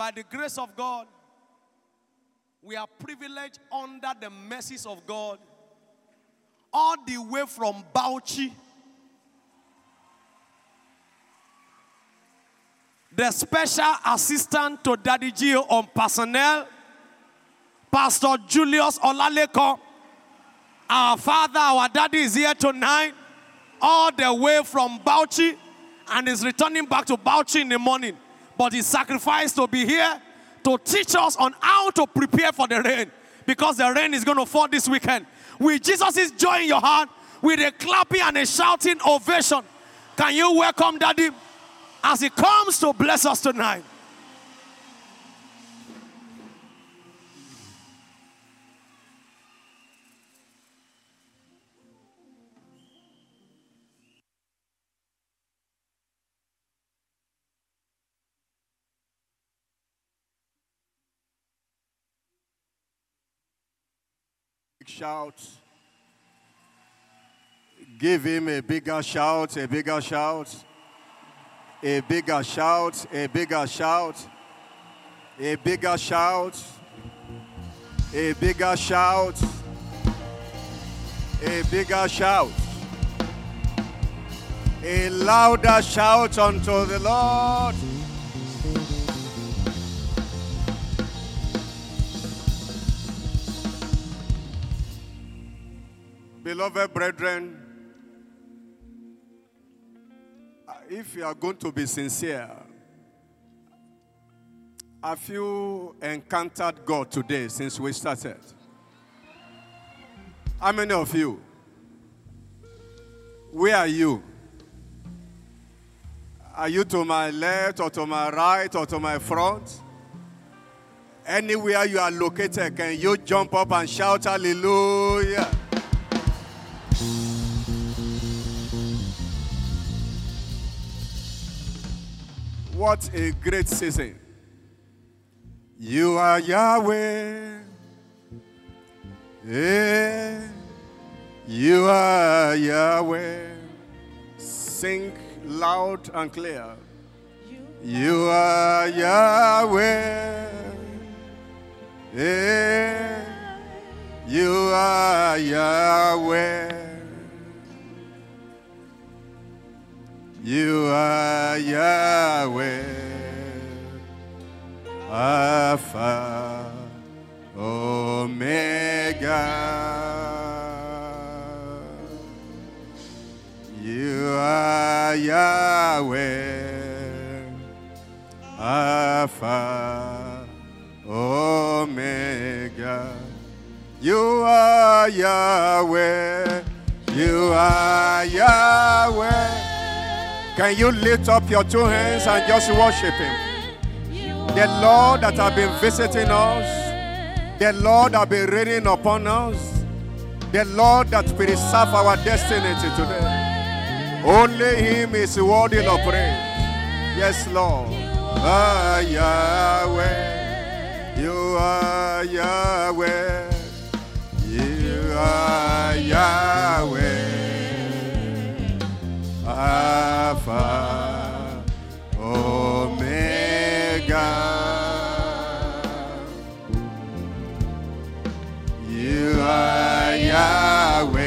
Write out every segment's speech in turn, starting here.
by the grace of God, we are privileged under the mercies of God, all the way from Bauchi. The special assistant to Daddy G.O. on personnel, Pastor Julius Olalekan. Our father, our daddy is here tonight, all the way from Bauchi, and is returning back to Bauchi in the morning. But he sacrificed to be here to teach us on how to prepare for the rain because the rain is going to fall this weekend. With Jesus' joy in your heart, with a clapping and a shouting ovation, can you welcome Daddy as he comes to bless us tonight? Shout. Give him a bigger shout, a bigger shout, a bigger shout, a bigger shout, a bigger shout, a bigger shout, a bigger shout, a louder shout unto the Lord. Beloved brethren, uh, if you are going to be sincere, have you encountered God today since we started? How many of you? Where are you? Are you to my left or to my right or to my front? Anywhere you are located, can you jump up and shout hallelujah? What a great season. You are Yahweh. Yeah. You are Yahweh. Sing loud and clear. You are Yahweh. Yeah. You are Yahweh. You are Yahweh, Alpha, Omega. You are Yahweh, Alpha, Omega. You are Yahweh, you are Yahweh. Can you lift up your two hands and just worship Him? The Lord that has been visiting us, the Lord that has been raining upon us, the Lord that preserve our destiny today. Only Him is worthy of praise. Yes, Lord. Ah, Yahweh. You are Yahweh. You are Alpha, Omega. You are Yahweh,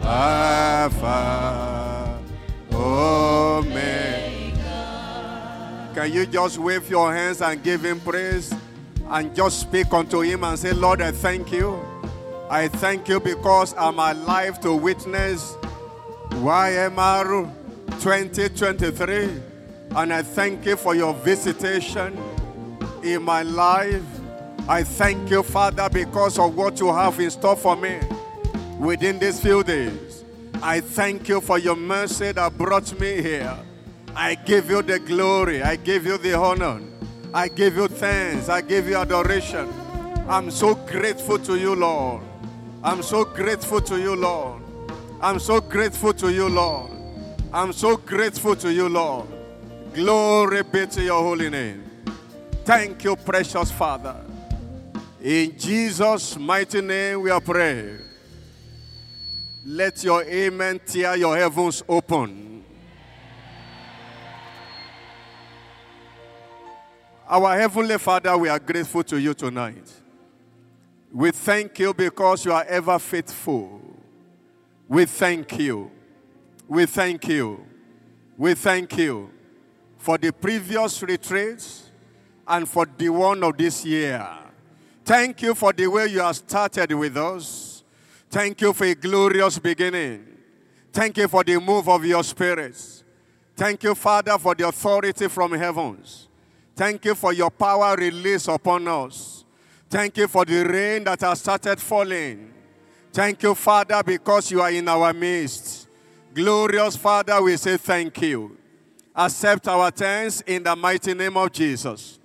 Alpha, Omega. Can you just wave your hands and give him praise and just speak unto him and say, Lord, I thank you. I thank you because I'm alive to witness YMR 2023. And I thank you for your visitation in my life. I thank you, Father, because of what you have in store for me within these few days. I thank you for your mercy that brought me here. I give you the glory. I give you the honor. I give you thanks. I give you adoration. I'm so grateful to you, Lord. I'm so grateful to you, Lord. I'm so grateful to you, Lord. I'm so grateful to you, Lord. Glory be to your holy name. Thank you, precious Father. In Jesus' mighty name we are praying. Let your amen tear your heavens open. Our Heavenly Father, we are grateful to you tonight. We thank you because you are ever faithful. We thank you. We thank you. We thank you for the previous retreats and for the one of this year. Thank you for the way you have started with us. Thank you for a glorious beginning. Thank you for the move of your spirits. Thank you, Father, for the authority from heavens. Thank you for your power released upon us. Thank you for the rain that has started falling. Thank you, Father, because you are in our midst. Glorious Father, we say thank you. Accept our thanks in the mighty name of Jesus.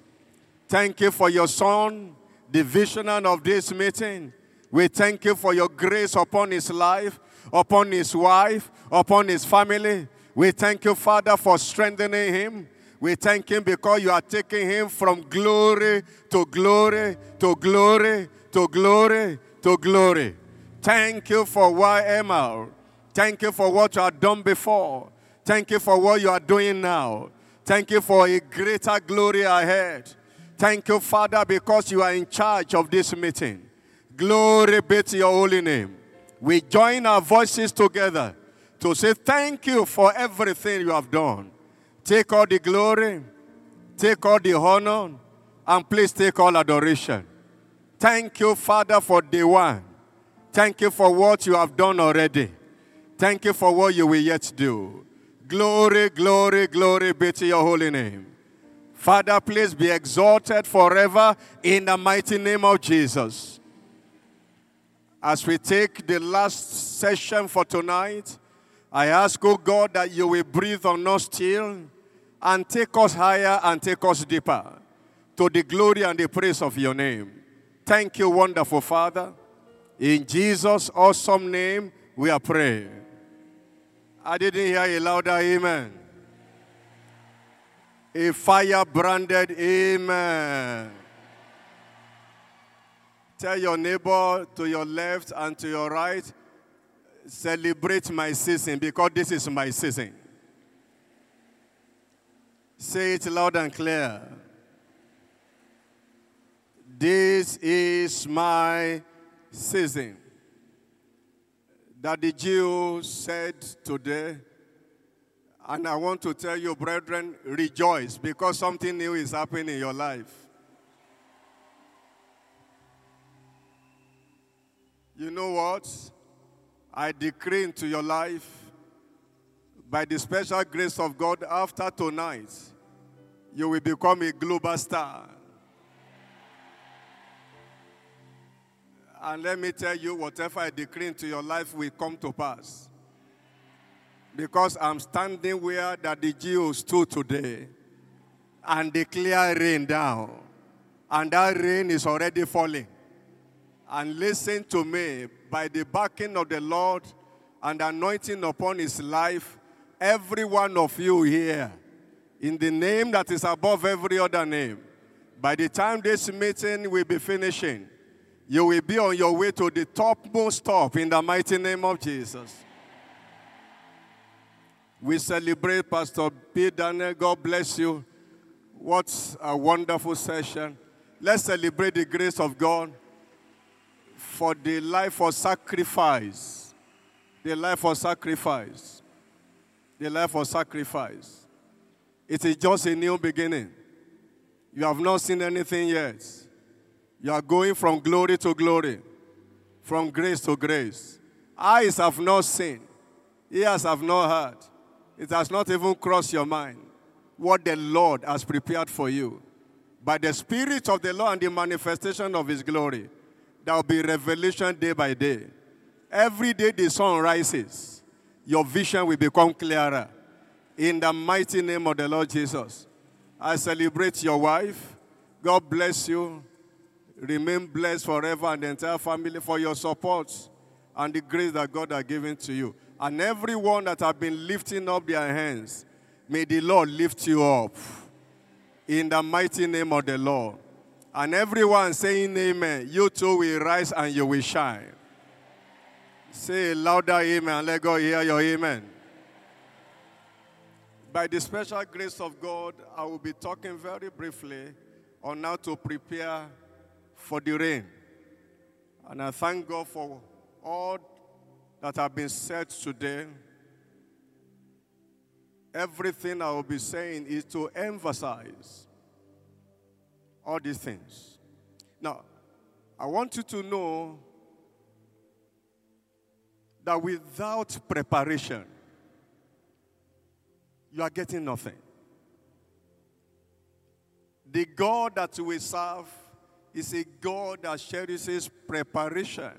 Thank you for your Son, the visionary of this meeting. We thank you for your grace upon his life, upon his wife, upon his family. We thank you, Father, for strengthening him. We thank him because you are taking him from glory to glory to glory to glory to glory. Thank you for YMR. Thank you for what you have done before. Thank you for what you are doing now. Thank you for a greater glory ahead. Thank you, Father, because you are in charge of this meeting. Glory be to your holy name. We join our voices together to say thank you for everything you have done. Take all the glory, take all the honor, and please take all adoration. Thank you, Father, for day one. Thank you for what you have done already. Thank you for what you will yet do. Glory, glory, glory be to your holy name. Father, please be exalted forever in the mighty name of Jesus. As we take the last session for tonight, I ask, oh God, that you will breathe on us still and take us higher and take us deeper to the glory and the praise of your name. Thank you, wonderful Father. In Jesus' awesome name, we are praying. I didn't hear a louder amen. A fire branded amen. Tell your neighbor to your left and to your right, celebrate my season because this is my season. Say it loud and clear. This is my season. That the Jew said today, and I want to tell you, brethren, rejoice because something new is happening in your life. You know what? I decree into your life, by the special grace of God, after tonight, you will become a global star. And let me tell you, whatever I decree into your life will come to pass. Because I'm standing where that the Jews stood today and declare rain down. And that rain is already falling. And listen to me, by the backing of the Lord and anointing upon his life, every one of you here, in the name that is above every other name, by the time this meeting will be finishing, you will be on your way to the topmost stop in the mighty name of Jesus. We celebrate Pastor P. Daniel. God bless you. What a wonderful session. Let's celebrate the grace of God for the life of sacrifice. The life of sacrifice. The life of sacrifice. It is just a new beginning. You have not seen anything yet. You are going from glory to glory, from grace to grace. Eyes have not seen, ears have not heard. It has not even crossed your mind what the Lord has prepared for you. By the Spirit of the Lord and the manifestation of His glory, there will be revelation day by day. Every day the sun rises, your vision will become clearer. In the mighty name of the Lord Jesus, I celebrate your wife. God bless you. Remain blessed forever and the entire family for your support and the grace that God has given to you. And everyone that have been lifting up their hands, may the Lord lift you up. In the mighty name of the Lord. And everyone saying amen, you too will rise and you will shine. Say louder amen. Let God hear your amen. By the special grace of God, I will be talking very briefly on how to prepare for the rain. And I thank God for all that have been said today. Everything I will be saying is to emphasize all these things. Now, I want you to know that without preparation, you are getting nothing. The God that we serve is a God that cherishes preparation.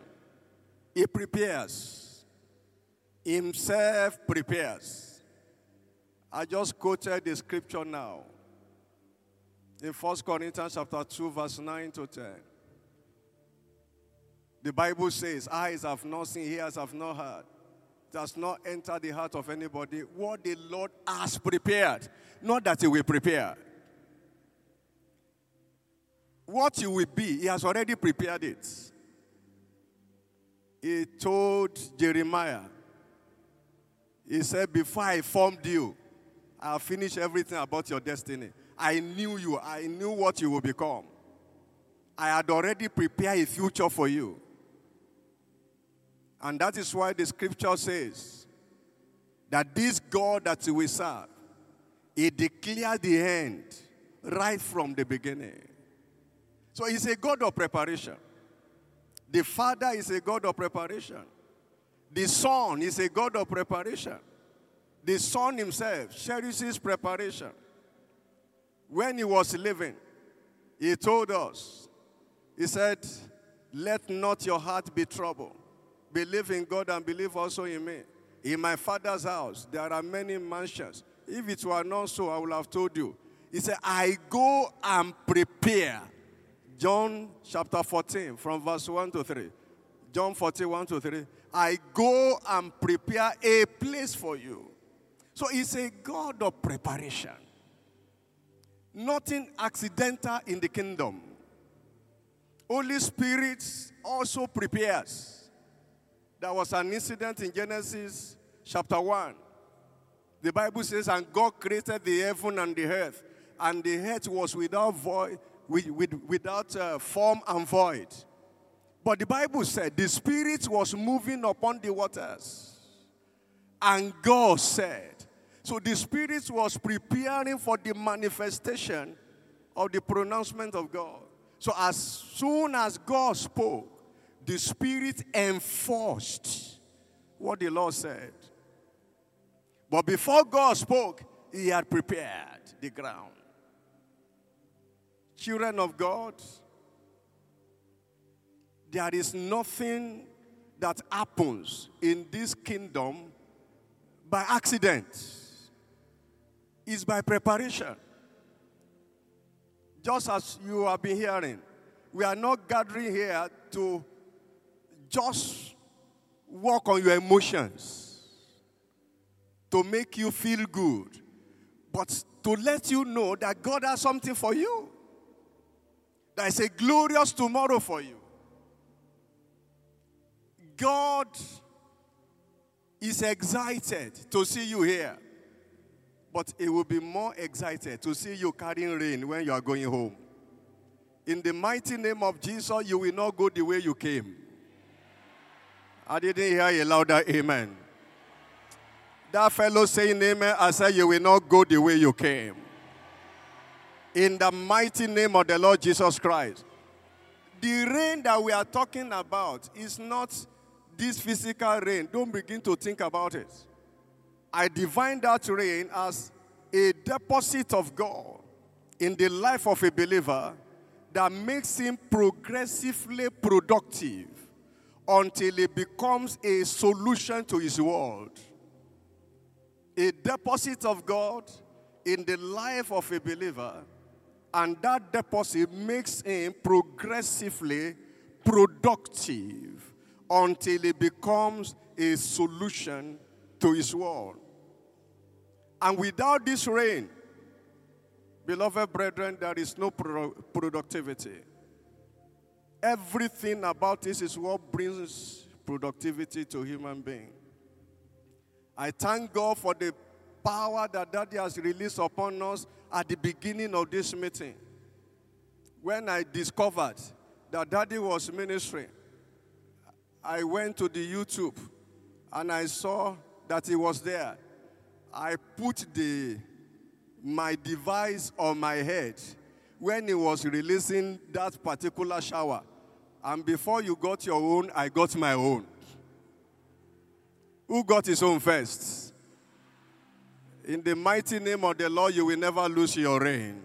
He prepares. Himself prepares. I just quoted the scripture now. In 1 Corinthians chapter 2, verse 9 to 10. The Bible says, Eyes have not seen, ears have not heard, does not enter the heart of anybody what the Lord has prepared. Not that He will prepare. What you will be, He has already prepared it. He told Jeremiah, He said, Before I formed you, I'll finish everything about your destiny. I knew you, I knew what you will become. I had already prepared a future for you. And that is why the scripture says that this God that we serve, He declared the end right from the beginning. So He's a God of preparation. The Father is a God of preparation. The Son is a God of preparation. The Son Himself cherishes preparation. When He was living, He told us, He said, Let not your heart be troubled. Believe in God and believe also in me. In my Father's house, there are many mansions. If it were not so, I would have told you. He said, I go and prepare. John chapter 14, from verse 1 to 3. John 14, 1 to 3. I go and prepare a place for you. So he's a God of preparation. Nothing accidental in the kingdom. Holy Spirit also prepares. There was an incident in Genesis chapter 1. The Bible says, And God created the heaven and the earth, and the earth was without void, with, with, without uh, form and void. But the Bible said the Spirit was moving upon the waters. And God said, so the Spirit was preparing for the manifestation of the pronouncement of God. So as soon as God spoke, the Spirit enforced what the Lord said. But before God spoke, He had prepared the ground. Children of God, there is nothing that happens in this kingdom by accident. It's by preparation. Just as you have been hearing, we are not gathering here to just work on your emotions, to make you feel good, but to let you know that God has something for you. There is a glorious tomorrow for you. God is excited to see you here, but He will be more excited to see you carrying rain when you are going home. In the mighty name of Jesus, you will not go the way you came. I didn't hear a louder amen. That fellow saying amen, I said, You will not go the way you came. In the mighty name of the Lord Jesus Christ. The rain that we are talking about is not this physical rain. Don't begin to think about it. I define that rain as a deposit of God in the life of a believer that makes him progressively productive until he becomes a solution to his world. A deposit of God in the life of a believer, and that deposit makes him progressively productive until it becomes a solution to his world. And without this rain, beloved brethren, there is no pro- productivity. Everything about this is what brings productivity to human being. I thank God for the power that Daddy has released upon us at the beginning of this meeting. when I discovered that daddy was ministering, I went to the YouTube and I saw that he was there. I put the my device on my head when he was releasing that particular shower. And before you got your own, I got my own. Who got his own first? In the mighty name of the Lord, you will never lose your rain.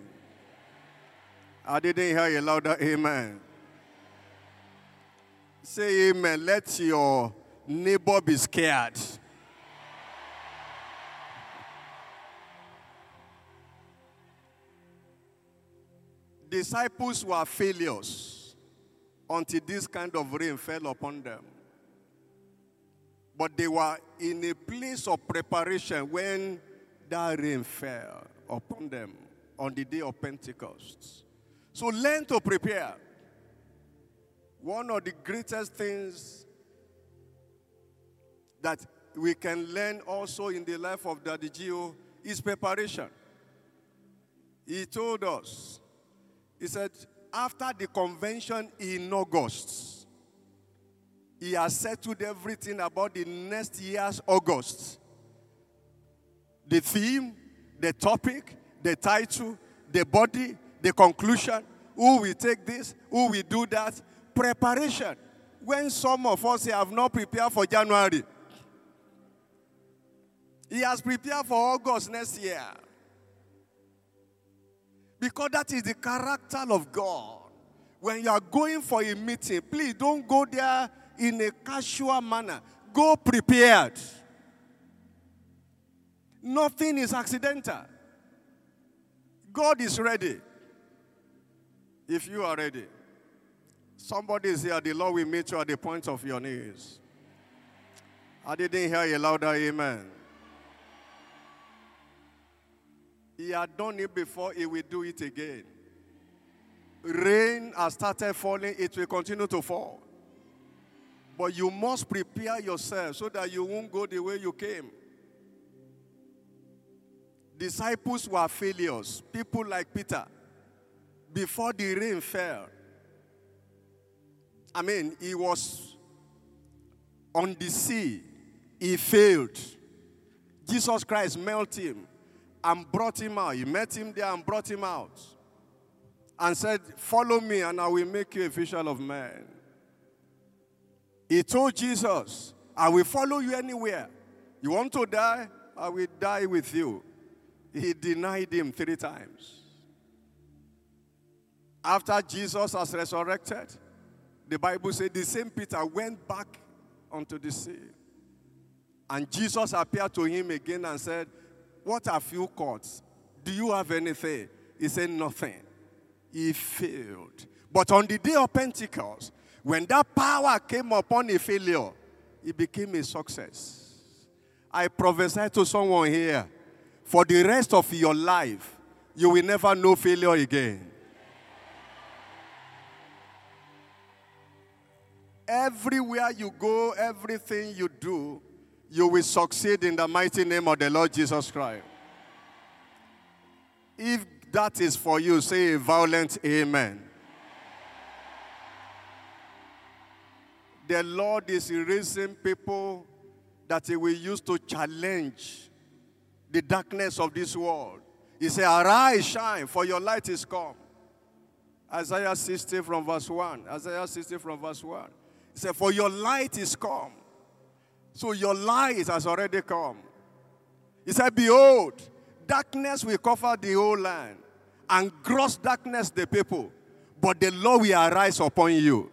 I didn't hear you louder, amen. Say amen. Let your neighbor be scared. Disciples were failures until this kind of rain fell upon them. But they were in a place of preparation when that rain fell upon them on the day of Pentecost. So learn to prepare. One of the greatest things that we can learn also in the life of Daddy G.O. is preparation. He told us, he said, after the convention in August, he has settled everything about the next year's August. The theme, the topic, the title, the body, the conclusion, who will take this, who will do that, preparation. When some of us have not prepared for January, he has prepared for August next year. Because that is the character of God. When you are going for a meeting, please don't go there in a casual manner. Go prepared. Nothing is accidental. God is ready. If you are ready, somebody is here, the Lord will meet you at the point of your knees. I didn't hear you louder, amen. He had done it before, he will do it again. Rain has started falling, it will continue to fall. But you must prepare yourself so that you won't go the way you came. Disciples were failures, people like Peter. Before the rain fell, I mean, he was on the sea, he failed. Jesus Christ melted him and brought him out. He met him there and brought him out and said, Follow me, and I will make you a fisher of men. He told Jesus, I will follow you anywhere. You want to die? I will die with you. He denied him three times. After Jesus has resurrected, the Bible said the same Peter went back onto the sea. And Jesus appeared to him again and said, What have you caught? Do you have anything? He said, Nothing. He failed. But on the day of Pentecost, when that power came upon a failure, it became a success. I prophesy to someone here for the rest of your life, you will never know failure again. Everywhere you go, everything you do, you will succeed in the mighty name of the Lord Jesus Christ. If that is for you, say a violent amen. The Lord is raising people that He will use to challenge the darkness of this world. He said, Arise, shine, for your light is come. Isaiah 60 from verse 1. Isaiah 60 from verse 1. He said, For your light is come. So your light has already come. He said, Behold, darkness will cover the whole land, and gross darkness the people. But the Lord will arise upon you,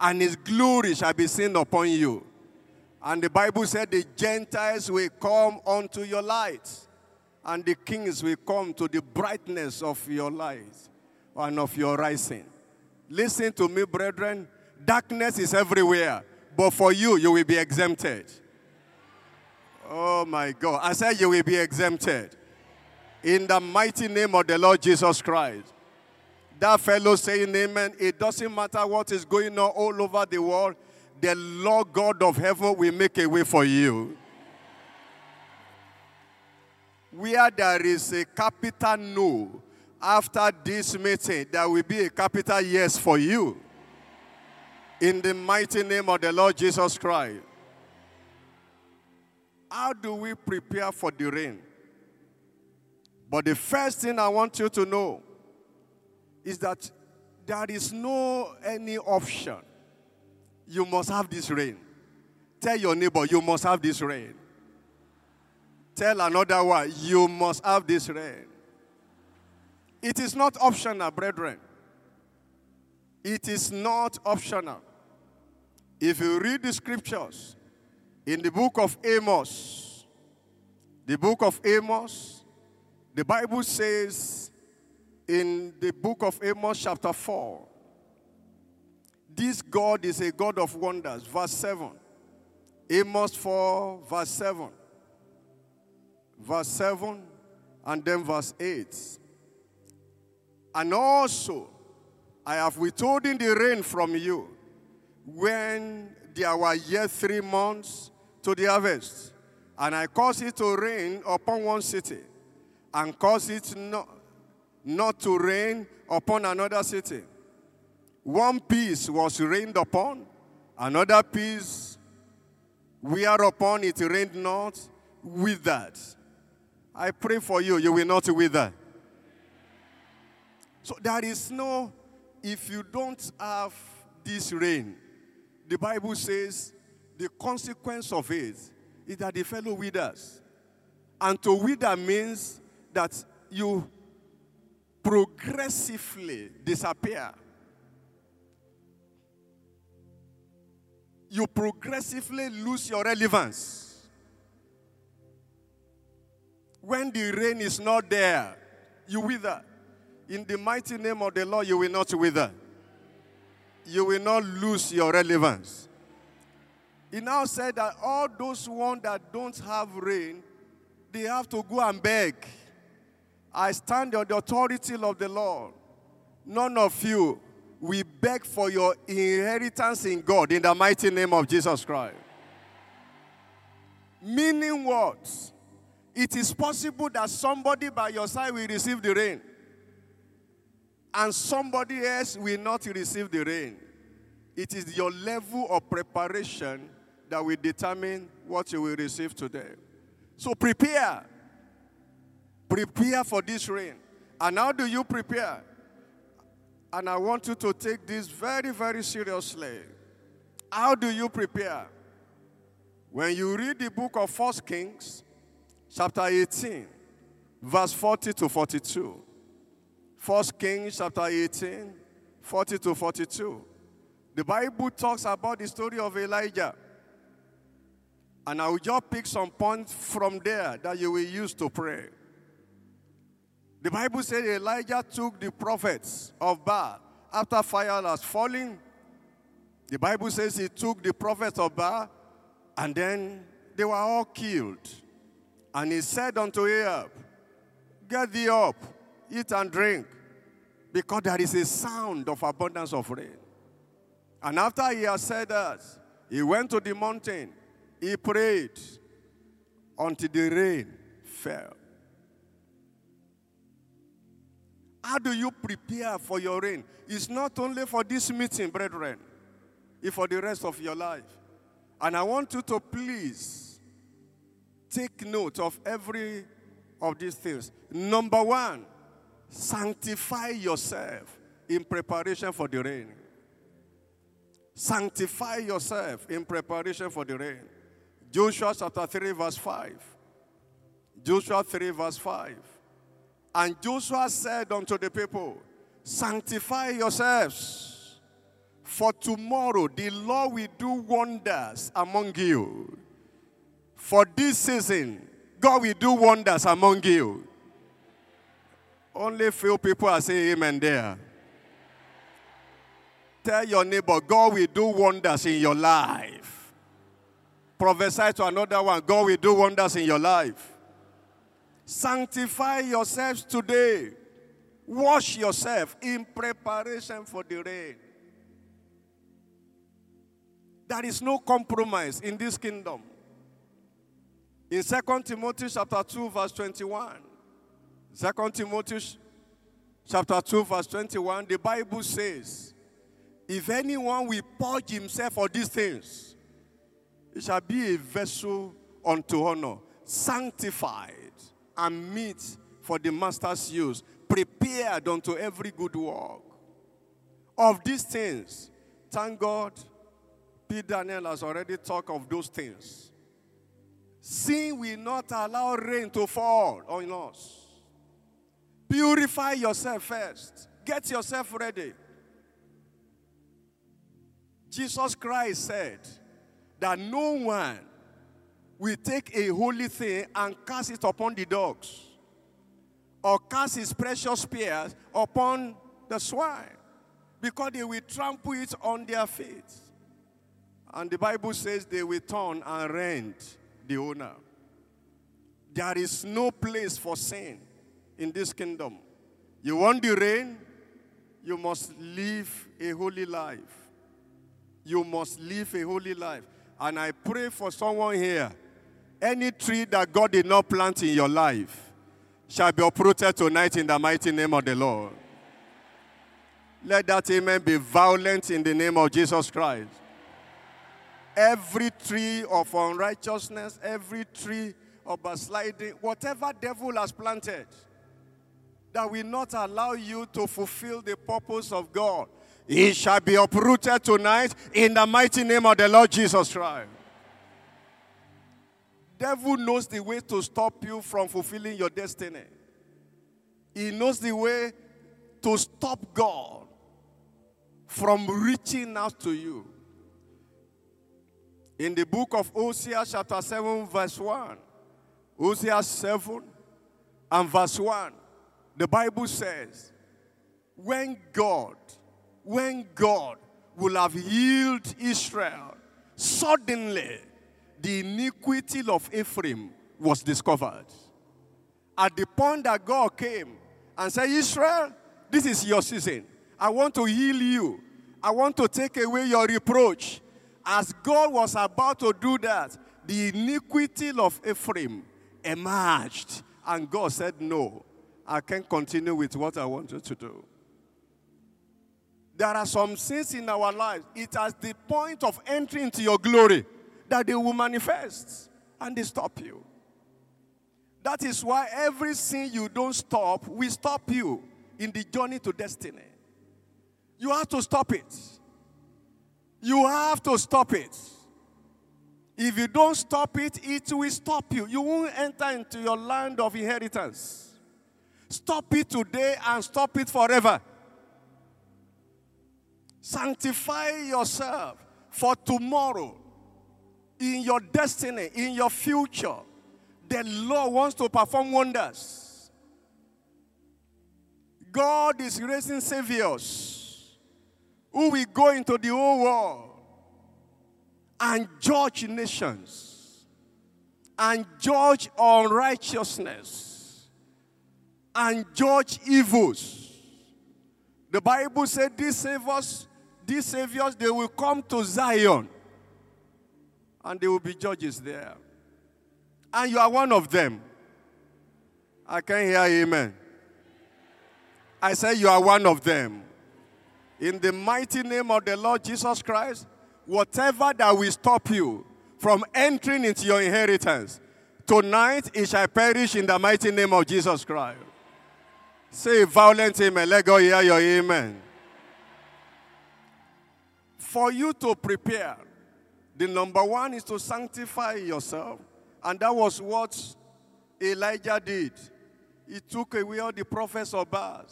and his glory shall be seen upon you. And the Bible said, The Gentiles will come unto your light, and the kings will come to the brightness of your light and of your rising. Listen to me, brethren. Darkness is everywhere, but for you, you will be exempted. Oh my God. I said, You will be exempted. In the mighty name of the Lord Jesus Christ. That fellow saying, Amen. It doesn't matter what is going on all over the world the Lord God of heaven will make a way for you. Where there is a capital no After this meeting, there will be a capital yes for you. In the mighty name of the Lord Jesus Christ. How do we prepare for the rain? But the first thing I want you to know is that there is no any option. You must have this rain. Tell your neighbor, you must have this rain. Tell another one, you must have this rain. It is not optional, brethren. It is not optional. If you read the scriptures in the book of Amos, the book of Amos, the Bible says in the book of Amos, chapter 4, this God is a God of wonders. Verse 7. Amos 4, verse 7. Verse 7 and then verse 8. And also, I have withholding the rain from you when there were yet three months to the harvest. And I caused it to rain upon one city, and caused it not, not to rain upon another city. One piece was rained upon, another piece whereupon it rained not withered. I pray for you, you will not wither. So there is no, if you don't have this rain, the Bible says the consequence of it is that the fellow withers. And to wither means that you progressively disappear. You progressively lose your relevance. When the rain is not there, you wither. In the mighty name of the Lord, you will not wither. You will not lose your relevance. He now said that all those ones that don't have rain, they have to go and beg. I stand on the authority of the Lord. None of you will beg for your inheritance in God in the mighty name of Jesus Christ. Meaning what? It is possible that somebody by your side will receive the rain, and somebody else will not receive the rain. It is your level of preparation that will determine what you will receive today. So prepare. Prepare for this rain. And how do you prepare? And I want you to take this very, very seriously. How do you prepare? When you read the book of First Kings, chapter 18, verse 40 to 42. First Kings chapter 18, 40 to 42. The Bible talks about the story of Elijah. And I will just pick some points from there that you will use to pray. The Bible says Elijah took the prophets of Baal after fire has fallen. The Bible says he took the prophets of Baal and then they were all killed. And he said unto Ahab, Get thee up, eat and drink, because there is a sound of abundance of rain. And after he had said that, he went to the mountain, he prayed until the rain fell. How do you prepare for your rain? It's not only for this meeting, brethren, it's for the rest of your life. And I want you to please take note of every of these things. Number one, sanctify yourself in preparation for the rain. Sanctify yourself in preparation for the rain. Joshua chapter 3, verse 5. Joshua 3, verse 5. And Joshua said unto the people, Sanctify yourselves, for tomorrow the Lord will do wonders among you. For this season, God will do wonders among you. Only few people are saying amen there. Tell your neighbor, God will do wonders in your life. Prophesy to another one, God will do wonders in your life. Sanctify yourselves today. Wash yourself in preparation for the rain. There is no compromise in this kingdom. In 2 Timothy chapter 2, verse 21, 2 Timothy chapter 2, verse 21, the Bible says, If anyone will purge himself for these things, he shall be a vessel unto honor, sanctified and meet for the master's use, prepared unto every good work. Of these things, thank God, P. Daniel has already talked of those things. Sin will not allow rain to fall on us. Purify yourself first. Get yourself ready. Jesus Christ said that no one will take a holy thing and cast it upon the dogs, or cast his precious spears upon the swine, because they will trample it on their feet. And the Bible says they will turn and rend the owner. There is no place for sin in this kingdom. You want the rain? You must live a holy life. You must live a holy life. And I pray for someone here any tree that God did not plant in your life shall be uprooted tonight in the mighty name of the Lord. Let that amen be violent in the name of Jesus Christ. Every tree of unrighteousness, every tree of backsliding, whatever devil has planted, that will not allow you to fulfill the purpose of God, it shall be uprooted tonight in the mighty name of the Lord Jesus Christ. Devil knows the way to stop you from fulfilling your destiny. He knows the way to stop God from reaching out to you. In the book of Hosea, chapter 7, verse 1, Hosea 7 and verse 1, the Bible says, when God, when God will have healed Israel, suddenly the iniquity of Ephraim was discovered. At the point that God came and said, Israel, this is your season. I want to heal you. I want to take away your reproach. As God was about to do that, the iniquity of Ephraim emerged. And God said, No, I can't continue with what I want you to do. There are some sins in our lives. It has the point of entry into your glory that they will manifest and they stop you. That is why every sin you don't stop will stop you in the journey to destiny. You have to stop it. You have to stop it. If you don't stop it, it will stop you. You won't enter into your land of inheritance. Stop it today and stop it forever. Sanctify yourself for tomorrow in your destiny, in your future, the Lord wants to perform wonders. God is raising saviors who will go into the whole world and judge nations and judge unrighteousness and judge evils. The Bible said these saviors, these saviors, they will come to Zion and there will be judges there. And you are one of them. I can hear amen. I say you are one of them. In the mighty name of the Lord Jesus Christ, whatever that will stop you from entering into your inheritance, tonight it shall perish in the mighty name of Jesus Christ. Say violent amen. Let go hear your amen. For you to prepare the number one is to sanctify yourself. And that was what Elijah did. He took away all the prophets of Baal,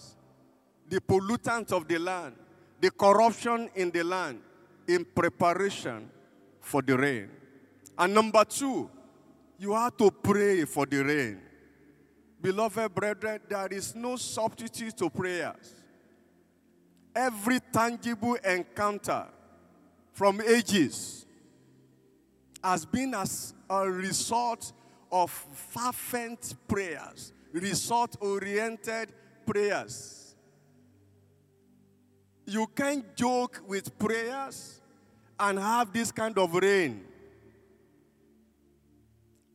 the pollutants of the land, the corruption in the land, in preparation for the rain. And number two, you have to pray for the rain. Beloved brethren, there is no substitute to prayers. Every tangible encounter from ages has been as a result of fervent prayers, result oriented prayers. You can't joke with prayers and have this kind of rain.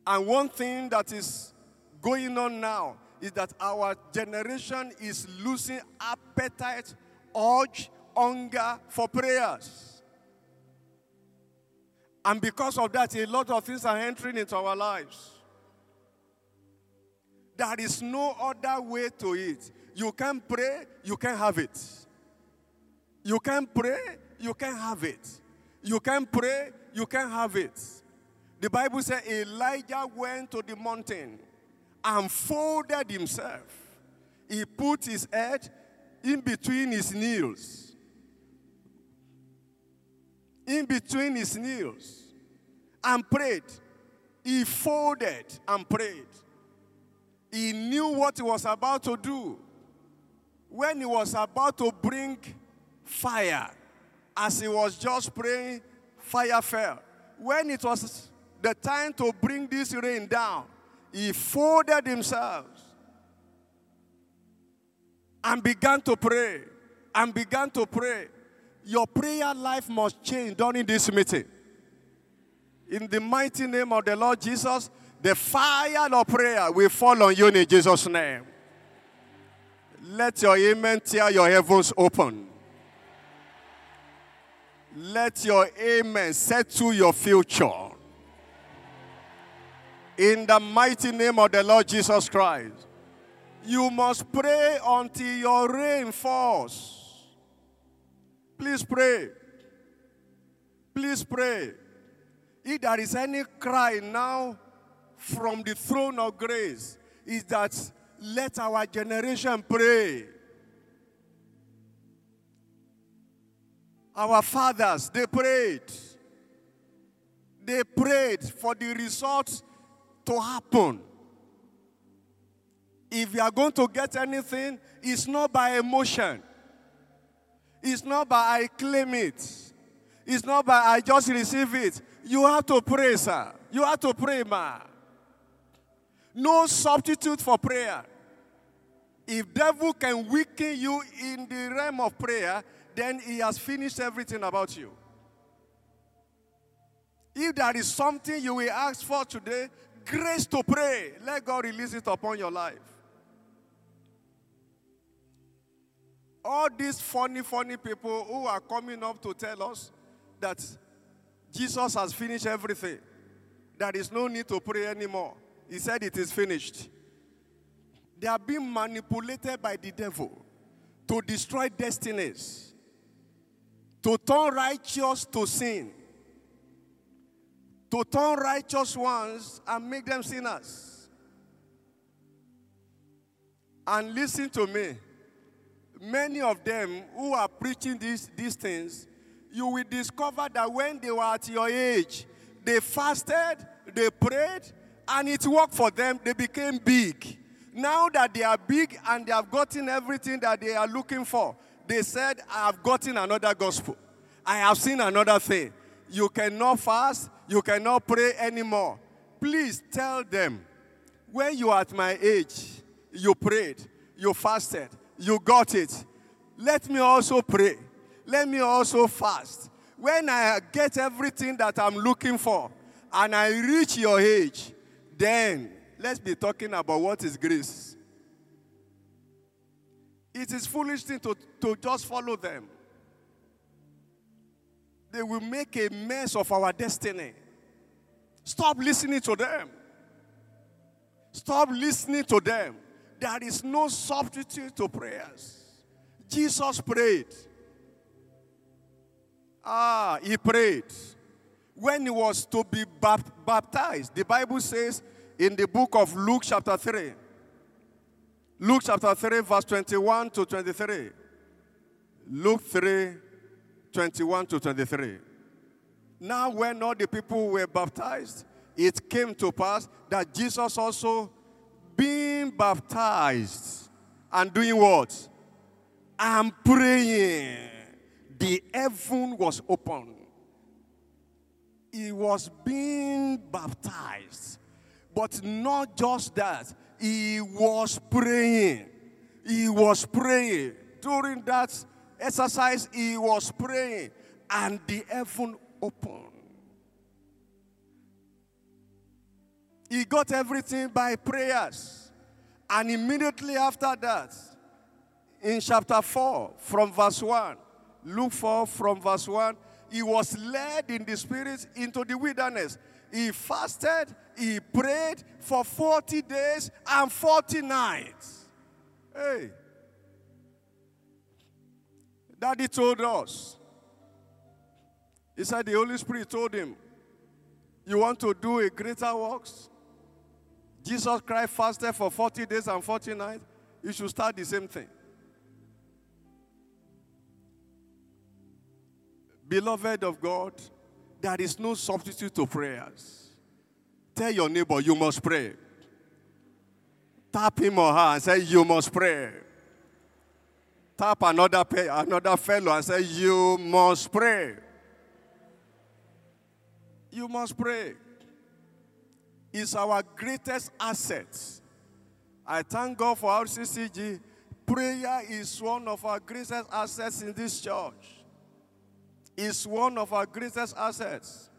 And one thing that is going on now is that our generation is losing appetite, urge, hunger for prayers. And because of that, a lot of things are entering into our lives. There is no other way to it. You can pray, you can have it. You can pray, you can have it. You can pray, you can have it. The Bible says Elijah went to the mountain and folded himself. He put his head in between his knees. In between his knees. And prayed. He folded and prayed. He knew what he was about to do. When he was about to bring fire, as he was just praying, fire fell. When it was the time to bring this rain down, he folded himself and began to pray and began to pray. Your prayer life must change during this meeting. In the mighty name of the Lord Jesus, the fire of prayer will fall on you in Jesus' name. Let your amen tear your heavens open. Let your amen settle your future. In the mighty name of the Lord Jesus Christ. You must pray until your rain falls. Please pray. Please pray. If there is any cry now from the throne of grace, is that let our generation pray. Our fathers, they prayed. They prayed for the results to happen. If you are going to get anything, it's not by emotion. It's not by I claim it. It's not by I just receive it. You have to pray, sir. You have to pray, ma. No substitute for prayer. If devil can weaken you in the realm of prayer, then he has finished everything about you. If there is something you will ask for today, grace to pray, let God release it upon your life. All these funny, funny people who are coming up to tell us that Jesus has finished everything, there is no need to pray anymore. He said it is finished. They are being manipulated by the devil to destroy destinies, to turn righteous to sin, to turn righteous ones and make them sinners. And listen to me. Many of them who are preaching these, these things, you will discover that when they were at your age, they fasted, they prayed, and it worked for them. They became big. Now that they are big and they have gotten everything that they are looking for, they said, I have gotten another gospel. I have seen another thing. You cannot fast, you cannot pray anymore. Please tell them, when you are at my age, you prayed, you fasted, you got it. Let me also pray. Let me also fast. When I get everything that I'm looking for and I reach your age, then let's be talking about what is grace. It is foolish thing to, to just follow them. They will make a mess of our destiny. Stop listening to them. Stop listening to them. There is no substitute to prayers. Jesus prayed. Ah, he prayed. When he was to be baptized, the Bible says in the book of Luke, chapter 3, Luke chapter 3, verse 21 to 23. Luke 3, 21 to 23. Now, when all the people were baptized, it came to pass that Jesus also, being baptized and doing what? And praying, the heaven was open. He was being baptized. But not just that, he was praying. He was praying. During that exercise, he was praying, and the heaven opened. He got everything by prayers. And immediately after that, in chapter 4, from verse 1, Luke 4, from verse 1, he was led in the spirit into the wilderness. He fasted, he prayed for 40 days and 40 nights. Hey. Daddy told us. He said the Holy Spirit told him, You want to do a greater works? Jesus Christ fasted for 40 days and 40 nights. You should start the same thing. Beloved of God, there is no substitute to prayers. Tell your neighbor, you must pray. Tap him or her and say, You must pray. Tap another, another fellow and say, You must pray. You must pray. It's our greatest asset. I thank God for our RCCG. Prayer is one of our greatest assets in this church is one of our greatest assets.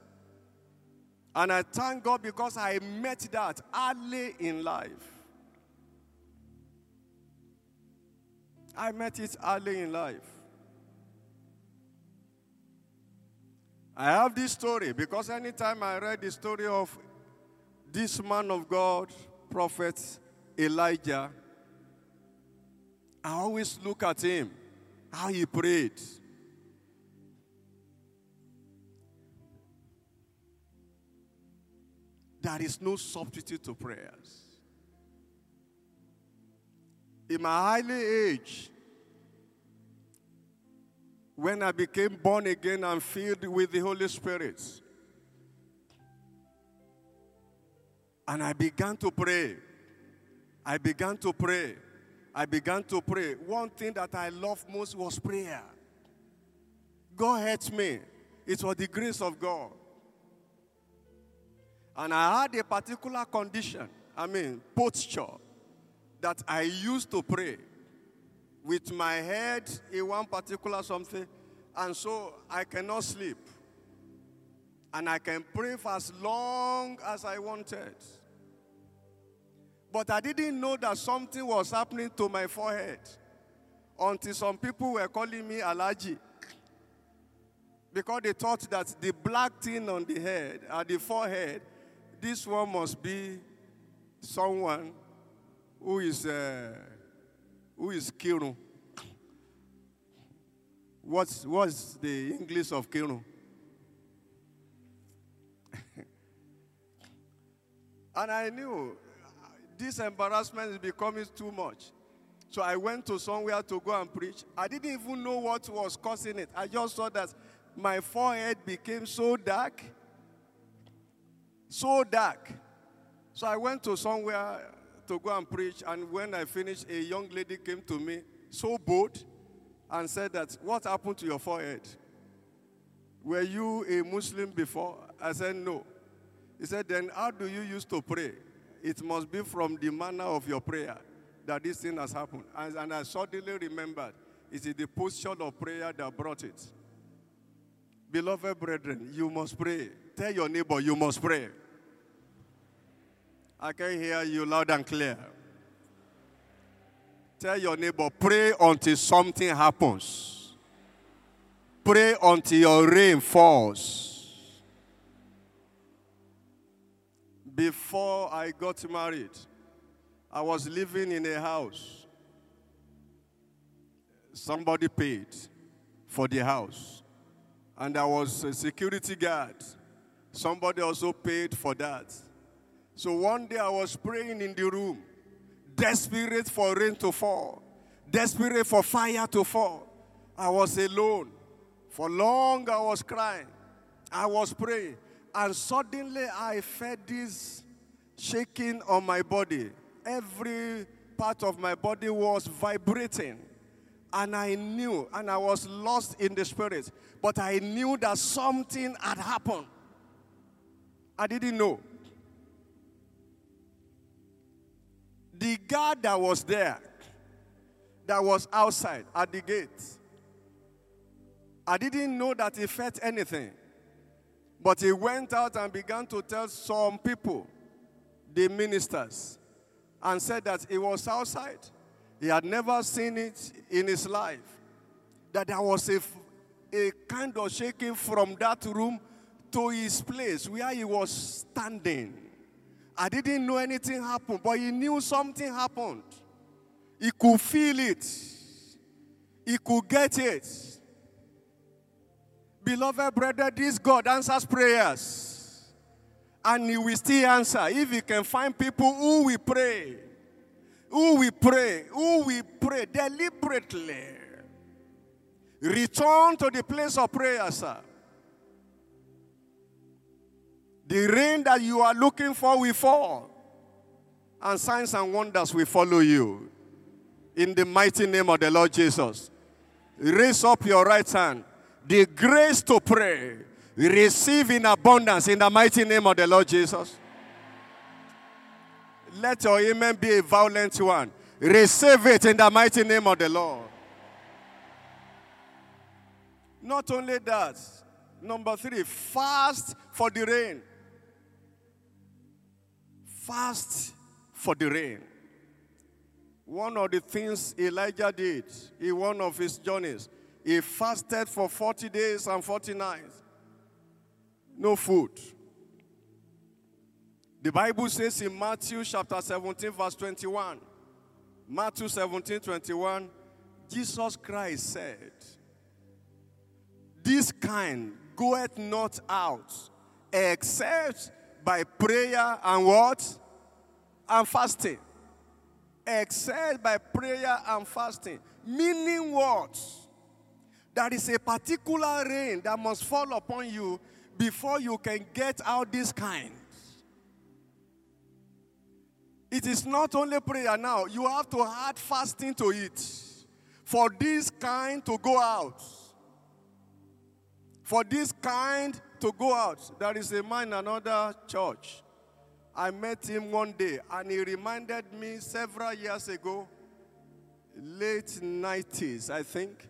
And I thank God because I met that early in life. I met it early in life. I have this story because anytime I read the story of this man of God, prophet Elijah, I always look at him, how he prayed. There is no substitute to prayers. In my early age, when I became born again and filled with the Holy Spirit, and I began to pray, I began to pray, I began to pray. One thing that I loved most was prayer. God helped me. It was the grace of God. And I had a particular condition, I mean, posture, that I used to pray with my head in one particular something, and so I cannot sleep. And I can pray for as long as I wanted. But I didn't know that something was happening to my forehead until some people were calling me Alhaji. Because they thought that the black thing on the head, at the forehead, this one must be someone who is uh, who is Kirun. What's what's the English of Kirun? And I knew this embarrassment is becoming too much. So I went to somewhere to go and preach. I didn't even know what was causing it. I just saw that my forehead became so dark so dark. So I went to somewhere to go and preach, and when I finished, a young lady came to me, so bold, and said that, what happened to your forehead? Were you a Muslim before? I said, no. He said, then how do you used to pray? It must be from the manner of your prayer that this thing has happened. And, and I suddenly remembered, it is the posture of prayer that brought it. Beloved brethren, you must pray. Tell your neighbor, you must pray. I can hear you loud and clear. Tell your neighbor, pray until something happens. Pray until your rain falls. Before I got married, I was living in a house. Somebody paid for the house. And I was a security guard. Somebody also paid for that. So one day I was praying in the room, desperate for rain to fall, desperate for fire to fall. I was alone. For long I was crying. I was praying. And suddenly I felt this shaking on my body. Every part of my body was vibrating. And I knew, and I was lost in the spirit. But I knew that something had happened. I didn't know. The guard that was there, that was outside at the gate, I didn't know that he felt anything. But he went out and began to tell some people, the ministers, and said that he was outside. He had never seen it in his life. That there was a, a kind of shaking from that room to his place where he was standing. I didn't know anything happened, but he knew something happened. He could feel it, he could get it. Beloved brother, this God answers prayers. And he will still answer if he can find people who will pray who we pray, who we pray deliberately. Return to the place of prayer, sir. The rain that you are looking for will fall, and signs and wonders will follow you. In the mighty name of the Lord Jesus. Raise up your right hand. The grace to pray. Receive in abundance in the mighty name of the Lord Jesus. Let your amen be a violent one. Receive it in the mighty name of the Lord. Not only that, number three, fast for the rain. Fast for the rain. One of the things Elijah did in one of his journeys, he fasted for 40 days and 40 nights. No food. The Bible says in Matthew chapter 17, verse 21, Matthew 17, 21, Jesus Christ said, This kind goeth not out except by prayer and what? And fasting. Except by prayer and fasting. Meaning what? There is a particular rain that must fall upon you before you can get out this kind. It is not only prayer now, you have to add fasting to it for this kind to go out. For this kind to go out. There is a man in another church. I met him one day and he reminded me several years ago, late 90s, I think.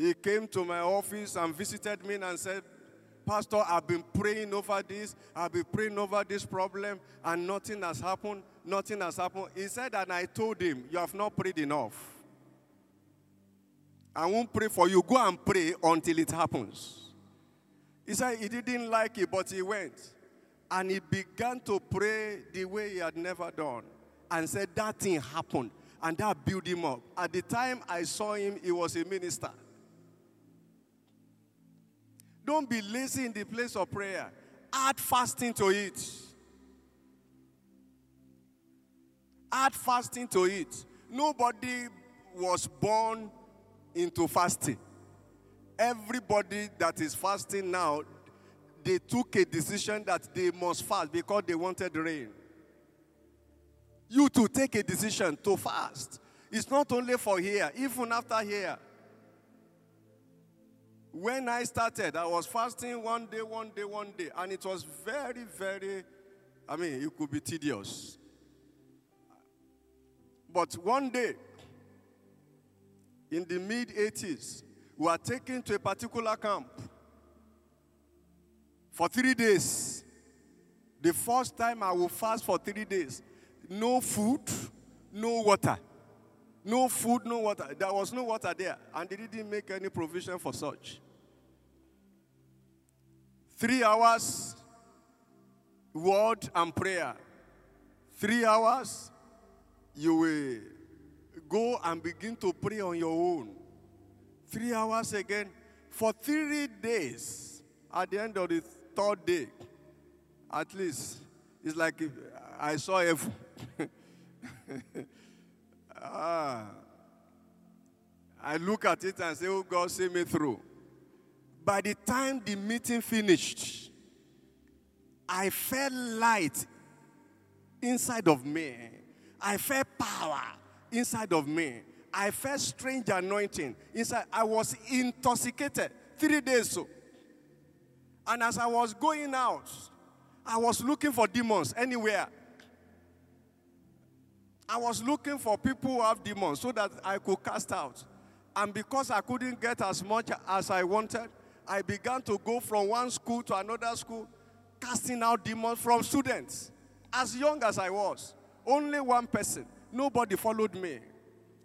He came to my office and visited me and said, Pastor, I've been praying over this, I've been praying over this problem, and nothing has happened. Nothing has happened. He said, and I told him, You have not prayed enough. I won't pray for you. Go and pray until it happens. He said he didn't like it, but he went. And he began to pray the way he had never done. And said that thing happened. And that built him up. At the time I saw him, he was a minister. Don't be lazy in the place of prayer. Add fasting to it. Add fasting to it. Nobody was born into fasting. Everybody that is fasting now, they took a decision that they must fast because they wanted rain. You to take a decision to fast. It's not only for here, even after here. When I started, I was fasting one day, one day, one day, and it was very, very, I mean, it could be tedious. But one day, in the mid 80s, we were taken to a particular camp for three days. The first time I will fast for three days. No food, no water. No food, no water. There was no water there, and they didn't make any provision for such. Three hours, word and prayer. Three hours, you will go and begin to pray on your own. Three hours again. For three days, at the end of the third day, at least, it's like I saw heaven. ah. I look at it and say, Oh God, see me through. By the time the meeting finished, I felt light inside of me. I felt power inside of me. I felt strange anointing inside. I was intoxicated three days so. And as I was going out, I was looking for demons anywhere. I was looking for people who have demons so that I could cast out. And because I couldn't get as much as I wanted, I began to go from one school to another school, casting out demons from students, as young as I was. Only one person. Nobody followed me.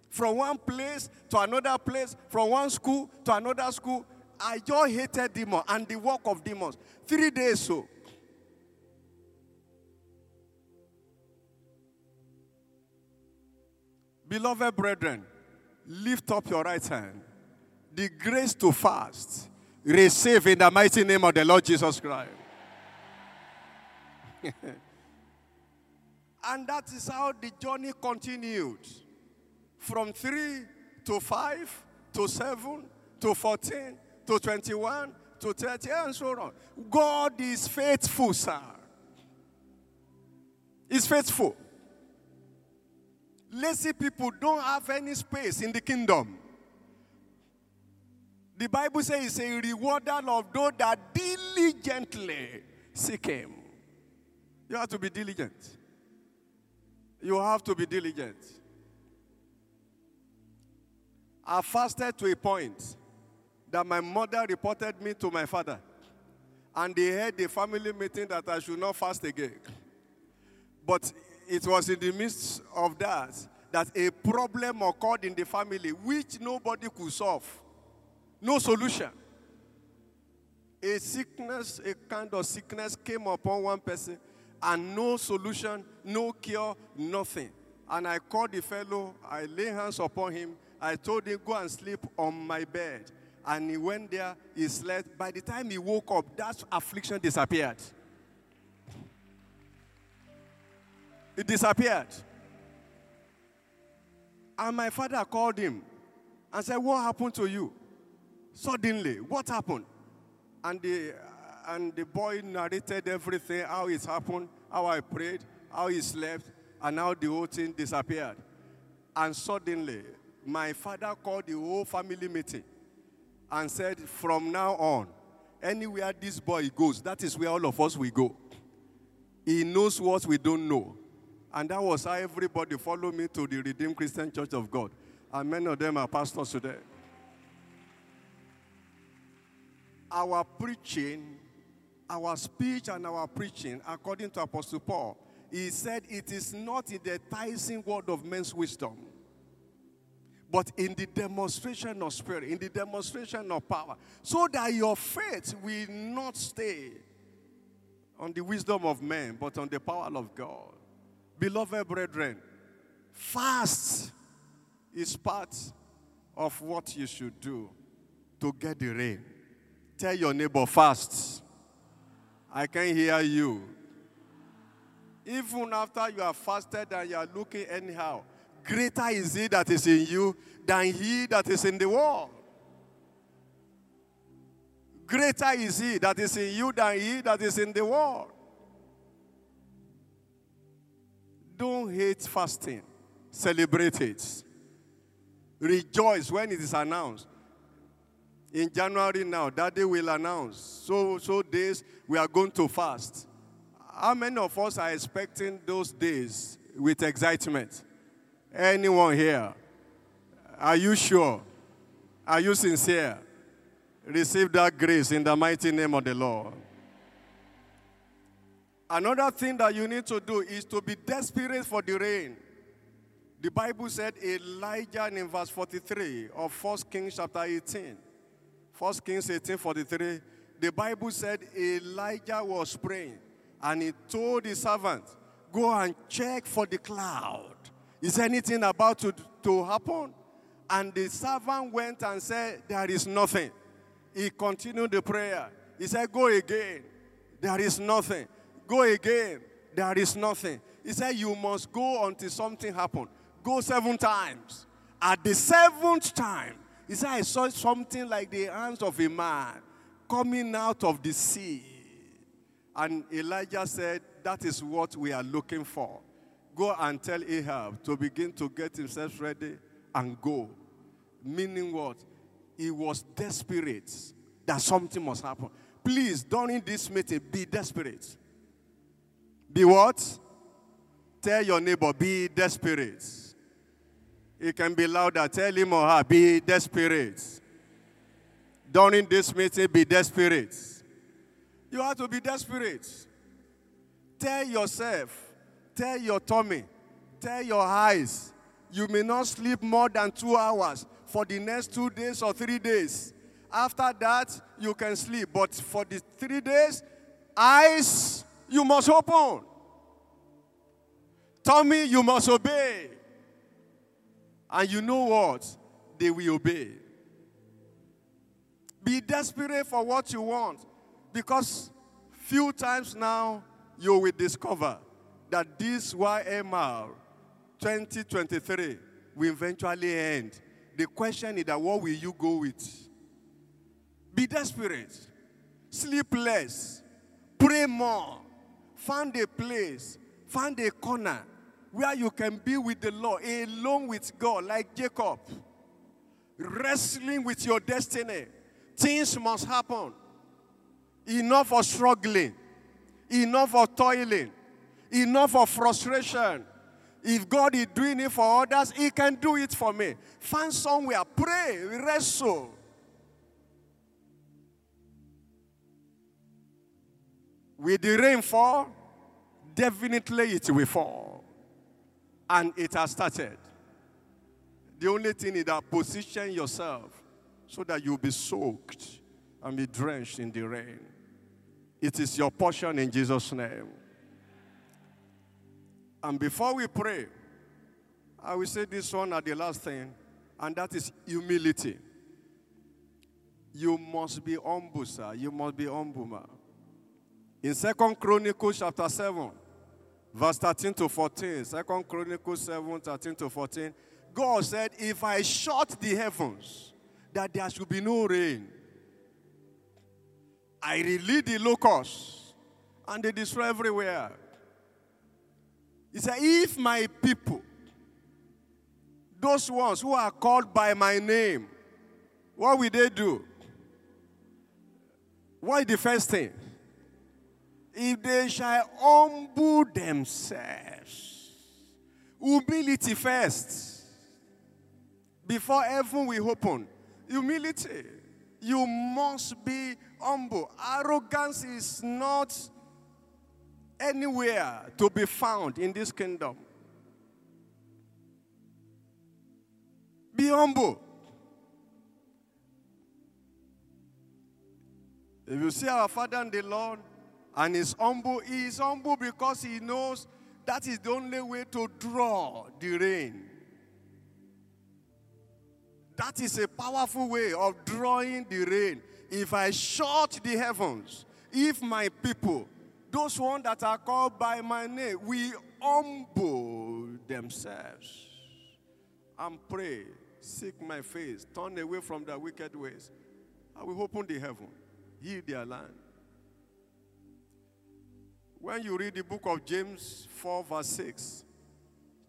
From one place to another place, from one school to another school, I just hated demons and the work of demons. Three days so. Beloved brethren, lift up your right hand. The grace to fast, receive in the mighty name of the Lord Jesus Christ. and that is how the journey continued from 3 to 5 to 7 to 14 to 21 to 30 and so on. God is faithful, sir. He's faithful. Lazy people don't have any space in the kingdom. The Bible says a rewarder of those that diligently seek him. You have to be diligent. You have to be diligent. I fasted to a point that my mother reported me to my father. And they had a family meeting that I should not fast again. But it was in the midst of that that a problem occurred in the family which nobody could solve. No solution. A sickness, a kind of sickness came upon one person and no solution, no cure, nothing. And I called the fellow, I laid hands upon him, I told him, go and sleep on my bed. And he went there, he slept. By the time he woke up, that affliction disappeared. It disappeared. And my father called him and said, What happened to you? Suddenly, what happened? And the, and the boy narrated everything how it happened, how I prayed, how he slept, and how the whole thing disappeared. And suddenly, my father called the whole family meeting and said, From now on, anywhere this boy goes, that is where all of us will go. He knows what we don't know. And that was how everybody followed me to the Redeemed Christian Church of God. And many of them are pastors today. Our preaching, our speech, and our preaching, according to Apostle Paul, he said it is not in the enticing word of men's wisdom, but in the demonstration of spirit, in the demonstration of power, so that your faith will not stay on the wisdom of men, but on the power of God. Beloved brethren, fast is part of what you should do to get the rain. Tell your neighbor, fast. I can hear you. Even after you are fasted and you are looking anyhow, greater is he that is in you than he that is in the world. Greater is he that is in you than he that is in the world. Don't hate fasting, celebrate it. Rejoice when it is announced. In January now, that day will announce. So, so days we are going to fast. How many of us are expecting those days with excitement? Anyone here? Are you sure? Are you sincere? Receive that grace in the mighty name of the Lord. Another thing that you need to do is to be desperate for the rain. The Bible said Elijah in verse 43 of 1 Kings chapter 18. 1 Kings 18 43. The Bible said Elijah was praying and he told his servant, Go and check for the cloud. Is anything about to, to happen? And the servant went and said, There is nothing. He continued the prayer. He said, Go again. There is nothing. Go again. There is nothing. He said, You must go until something happens. Go seven times. At the seventh time, he said, I saw something like the hands of a man coming out of the sea. And Elijah said, That is what we are looking for. Go and tell Ahab to begin to get himself ready and go. Meaning what? He was desperate that something must happen. Please, during this meeting, be desperate. Be what? Tell your neighbor, be desperate. It can be louder. Tell him or her, be desperate. During this meeting, be desperate. You have to be desperate. Tell yourself, tell your tummy, tell your eyes you may not sleep more than two hours for the next two days or three days. After that, you can sleep. But for the three days, eyes you must open. Tummy you must obey. And you know what? They will obey. Be desperate for what you want. Because few times now you will discover that this YMR 2023 will eventually end. The question is that what will you go with? Be desperate, sleep less, pray more, find a place, find a corner where you can be with the Lord, alone with God, like Jacob, wrestling with your destiny. Things must happen. Enough of struggling, enough of toiling, enough of frustration. If God is doing it for others, He can do it for me. Find somewhere, pray, wrestle. Will the rain fall? Definitely it will fall. And it has started. The only thing is that position yourself so that you'll be soaked and be drenched in the rain. It is your portion in Jesus' name. And before we pray, I will say this one at the last thing, and that is humility. You must be humble, sir. You must be humble. In Second Chronicles chapter 7, verse 13 to 14, Second Chronicles 7, 13 to 14, God said, If I shut the heavens, that there should be no rain, I release the locusts, and they destroy everywhere. He said, If my people, those ones who are called by my name, what will they do? What is the first thing? If they shall humble themselves, humility first, before heaven will open, humility. You must be humble. Arrogance is not anywhere to be found in this kingdom. Be humble. If you see our Father and the Lord and is humble, he is humble because he knows that is the only way to draw the rain. That is a powerful way of drawing the rain. If I shut the heavens, if my people, those ones that are called by my name, we humble themselves and pray, seek my face, turn away from their wicked ways, I will open the heaven, heal their land. When you read the book of James 4, verse 6,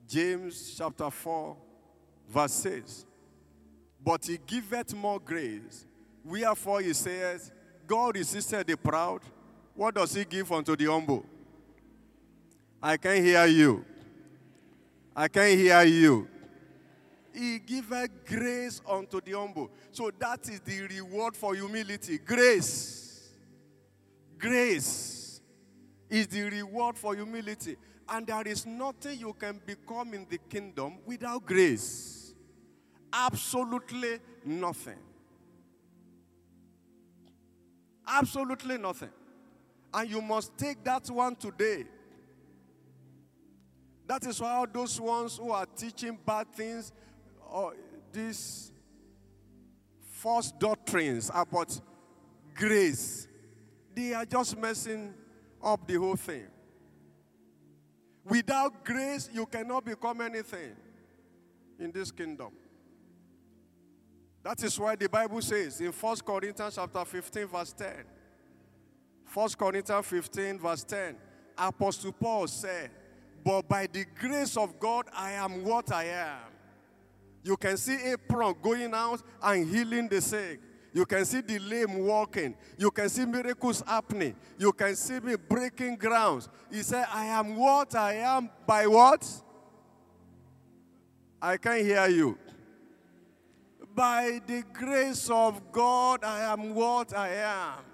James chapter 4, verse 6, but he giveth more grace. Wherefore he says, God resisted the proud. What does he give unto the humble? I can't hear you. I can't hear you. He giveth grace unto the humble. So that is the reward for humility. Grace. Grace is the reward for humility. And there is nothing you can become in the kingdom without grace. Absolutely nothing. Absolutely nothing. And you must take that one today. That is why those ones who are teaching bad things or these false doctrines about grace, they are just messing up the whole thing. Without grace, you cannot become anything in this kingdom. That is why the Bible says in 1 Corinthians chapter 15, verse 10. 1 Corinthians 15, verse 10. Apostle Paul said, But by the grace of God, I am what I am. You can see a April going out and healing the sick. You can see the lame walking. You can see miracles happening. You can see me breaking grounds. He said, I am what I am by what? I can't hear you. By the grace of God, I am what I am.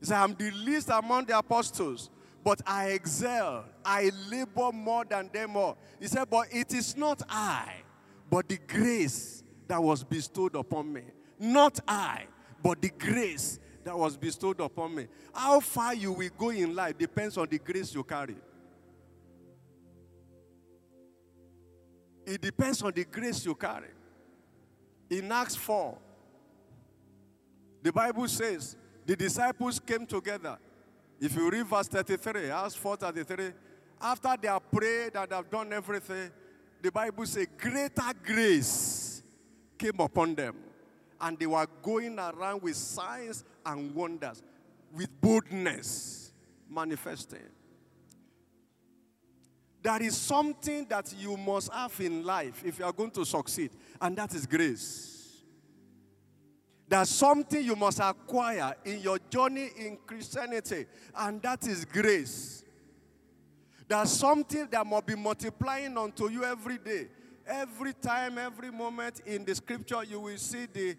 He said, I'm the least among the apostles, but I excel. I labor more than them all. He said, But it is not I, but the grace that was bestowed upon me. Not I, but the grace that was bestowed upon me. How far you will go in life depends on the grace you carry. It depends on the grace you carry. In Acts 4, the Bible says the disciples came together. If you read verse 33, Acts 4 33, after they have prayed and have done everything, the Bible says greater grace came upon them. And they were going around with signs and wonders, with boldness manifesting. There is something that you must have in life if you are going to succeed, and that is grace. There's something you must acquire in your journey in Christianity, and that is grace. There's something that must be multiplying unto you every day. Every time, every moment in the scripture, you will see the,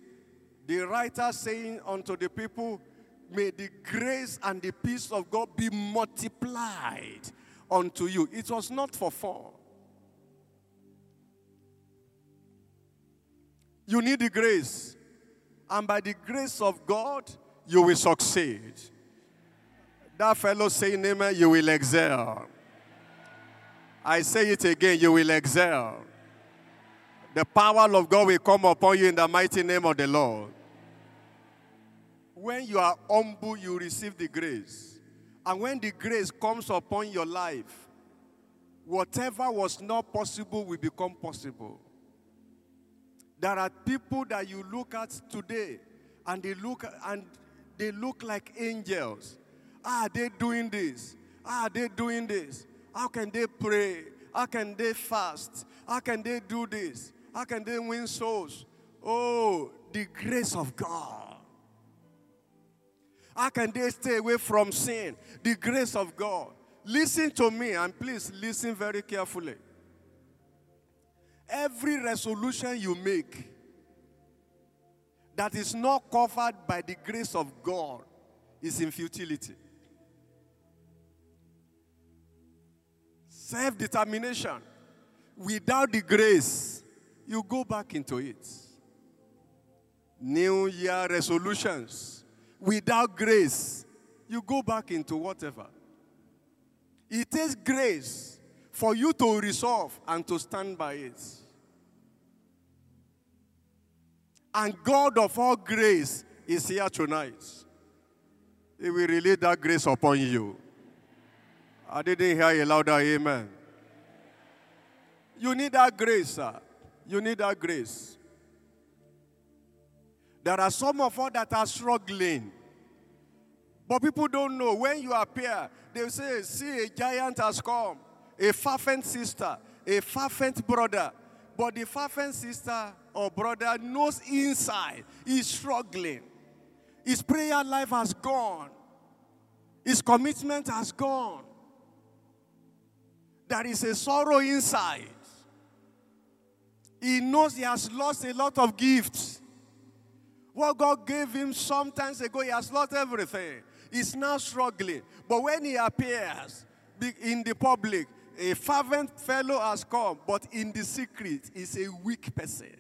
the writer saying unto the people, May the grace and the peace of God be multiplied unto you. It was not for fun. You need the grace. And by the grace of God, you will succeed. That fellow saying amen, you will excel. I say it again, you will excel. The power of God will come upon you in the mighty name of the Lord. When you are humble, you receive the grace. And when the grace comes upon your life, whatever was not possible will become possible. There are people that you look at today and they look and they look like angels. Are they doing this? Are they doing this? How can they pray? How can they fast? How can they do this? How can they win souls? Oh, the grace of God. How can they stay away from sin? The grace of God. Listen to me and please listen very carefully. Every resolution you make that is not covered by the grace of God is in futility. Self determination without the grace, you go back into it. New Year resolutions without grace, you go back into whatever. It takes grace for you to resolve and to stand by it. And God of all grace is here tonight. He will release that grace upon you. I didn't hear a louder amen. You need that grace, sir. You need that grace. There are some of us that are struggling. But people don't know. When you appear, they say, see, a giant has come. A fervent sister, a fervent brother. But the fervent sister or brother knows inside he's struggling. His prayer life has gone. His commitment has gone. There is a sorrow inside. He knows he has lost a lot of gifts. What God gave him some times ago, he has lost everything. He's now struggling. But when he appears in the public, a fervent fellow has come, but in the secret, he's a weak person.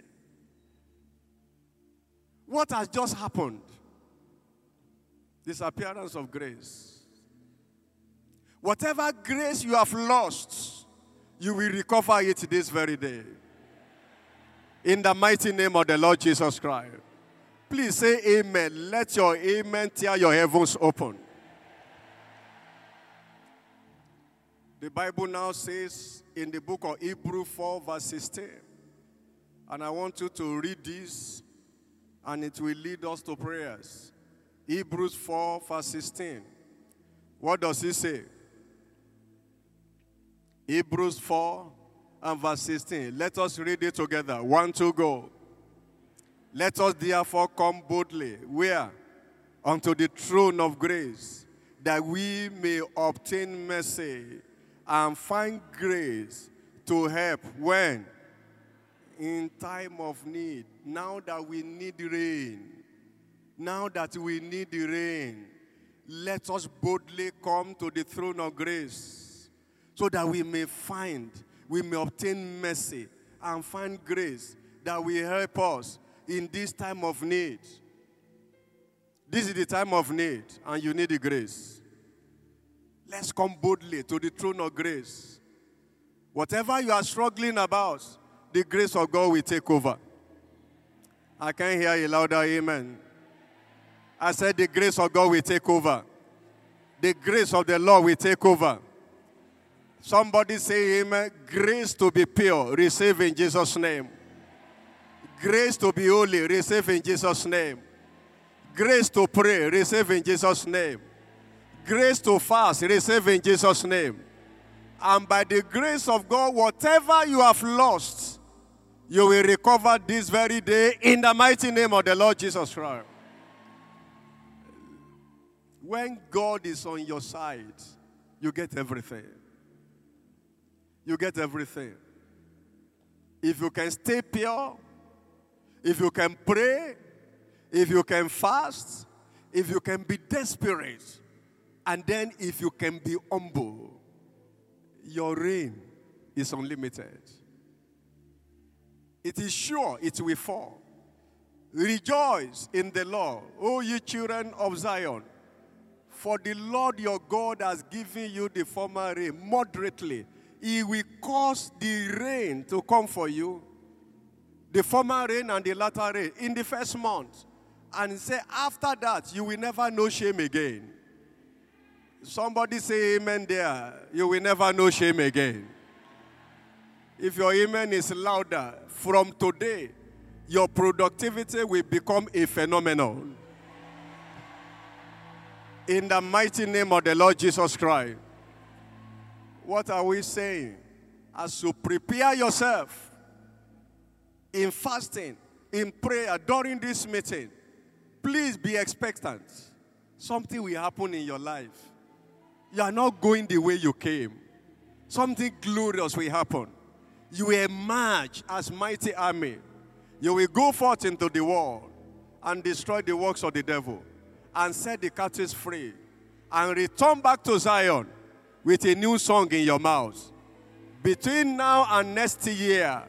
What has just happened? This appearance of grace. Whatever grace you have lost, you will recover it this very day. In the mighty name of the Lord Jesus Christ. Please say amen. Let your amen tear your heavens open. The Bible now says in the book of Hebrew 4, verse 16, and I want you to read this, and it will lead us to prayers. Hebrews 4, verse 16. What does he say? Hebrews 4 and verse 16. Let us read it together. One, two, go. Let us therefore come boldly. Where? Unto the throne of grace, that we may obtain mercy and find grace to help when? In time of need. Now that we need rain. Now that we need rain. let us boldly come to the throne of grace so that we may find, we may obtain mercy and find grace that will help us in this time of need. This is the time of need, and you need the grace. Let's come boldly to the throne of grace. Whatever you are struggling about, the grace of God will take over. I can't hear a louder amen. I said, The grace of God will take over. The grace of the Lord will take over. Somebody say, Amen. Grace to be pure, receive in Jesus' name. Grace to be holy, receive in Jesus' name. Grace to pray, receive in Jesus' name. Grace to fast, receive in Jesus' name. And by the grace of God, whatever you have lost, you will recover this very day in the mighty name of the Lord Jesus Christ. When God is on your side, you get everything. You get everything. If you can stay pure, if you can pray, if you can fast, if you can be desperate, and then if you can be humble, your rain is unlimited. It is sure it will fall. Rejoice in the Lord, O ye children of Zion. For the Lord your God has given you the former rain moderately. He will cause the rain to come for you, the former rain and the latter rain, in the first month. And say, after that, you will never know shame again. Somebody say amen there. You will never know shame again. If your amen is louder, from today, your productivity will become a phenomenon. In the mighty name of the Lord Jesus Christ. What are we saying? As you prepare yourself in fasting, in prayer during this meeting, please be expectant. Something will happen in your life. You are not going the way you came. Something glorious will happen. You will emerge as mighty army. You will go forth into the world and destroy the works of the devil and set the captives free and return back to Zion with a new song in your mouth. Between now and next year,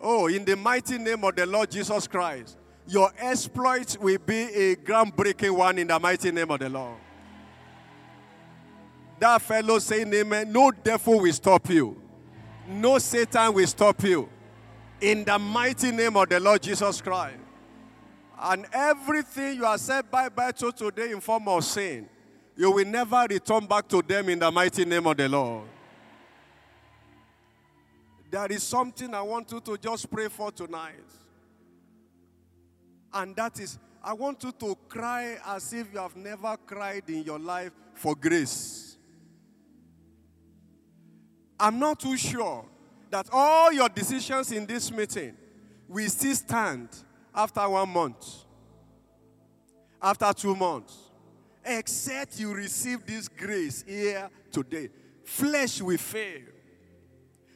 oh, in the mighty name of the Lord Jesus Christ, your exploits will be a groundbreaking one in the mighty name of the Lord. That fellow saying amen, no devil will stop you. No Satan will stop you. In the mighty name of the Lord Jesus Christ. And everything you are said bye bye to today in form of sin, you will never return back to them in the mighty name of the Lord. There is something I want you to just pray for tonight. And that is, I want you to cry as if you have never cried in your life for grace. I'm not too sure that all your decisions in this meeting will still stand after one month, after two months, except you receive this grace here today. Flesh will fail.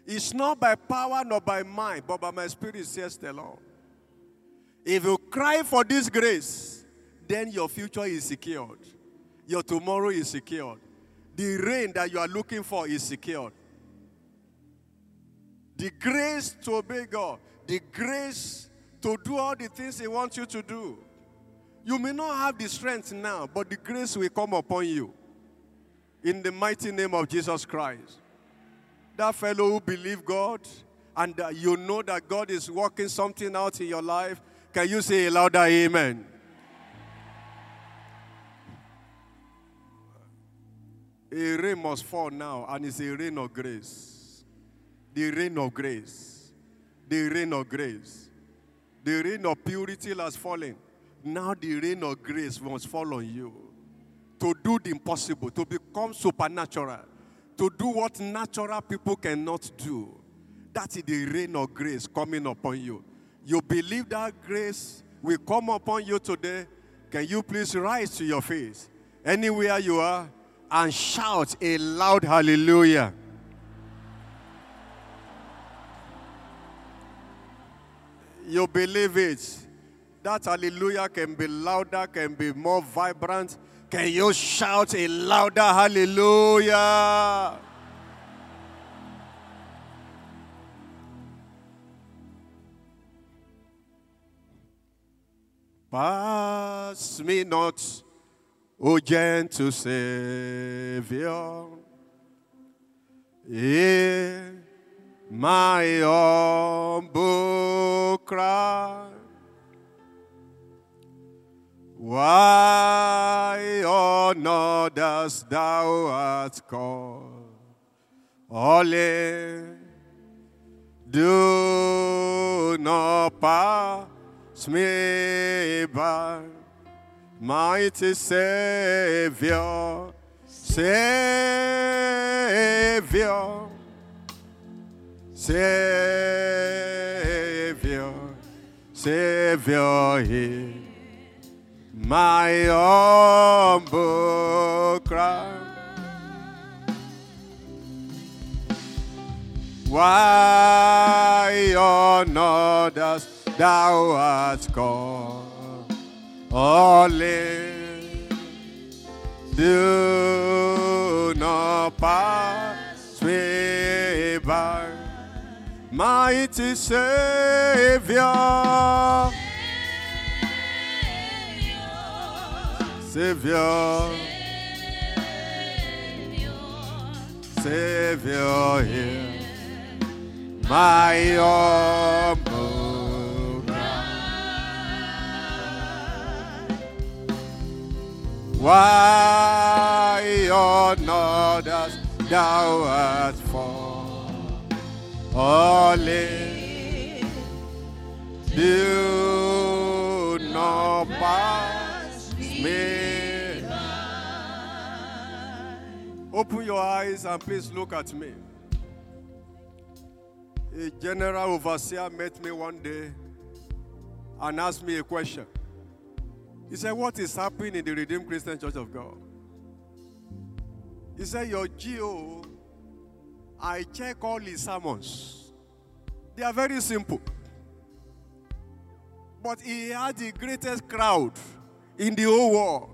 It's not by power nor by mind, but by my spirit, says the Lord. If you cry for this grace, then your future is secured. Your tomorrow is secured. The rain that you are looking for is secured. The grace to obey God, the grace to do all the things He wants you to do. You may not have the strength now, but the grace will come upon you. In the mighty name of Jesus Christ. That fellow who believe God and uh, you know that God is working something out in your life, can you say a louder amen? A rain must fall now, and it's a rain of grace. The rain of grace. The rain of grace. The rain of purity has fallen. Now the rain of grace must fall on you. To do the impossible, to become supernatural, to do what natural people cannot do. That is the rain of grace coming upon you. You believe that grace will come upon you today? Can you please rise to your feet anywhere you are and shout a loud hallelujah? You believe it. That hallelujah can be louder, can be more vibrant, Can you shout a louder hallelujah? Pass me not, O gentle Savior. in my humble cry. Why on others thou art called? Only do not pass me by, mighty Savior, Savior, Savior, Savior, hear my humble cry. Why oh, on others thou art called? Only do not pass me by, mighty Savior. Savior, Savior, hear my humble cry. Why on others thou art fall? Only do not pass me. Open your eyes and please look at me. A general overseer met me one day and asked me a question. He said, What is happening in the Redeemed Christian Church of God? He said, Your G.O, I check all his sermons. They are very simple. But he had the greatest crowd in the whole world.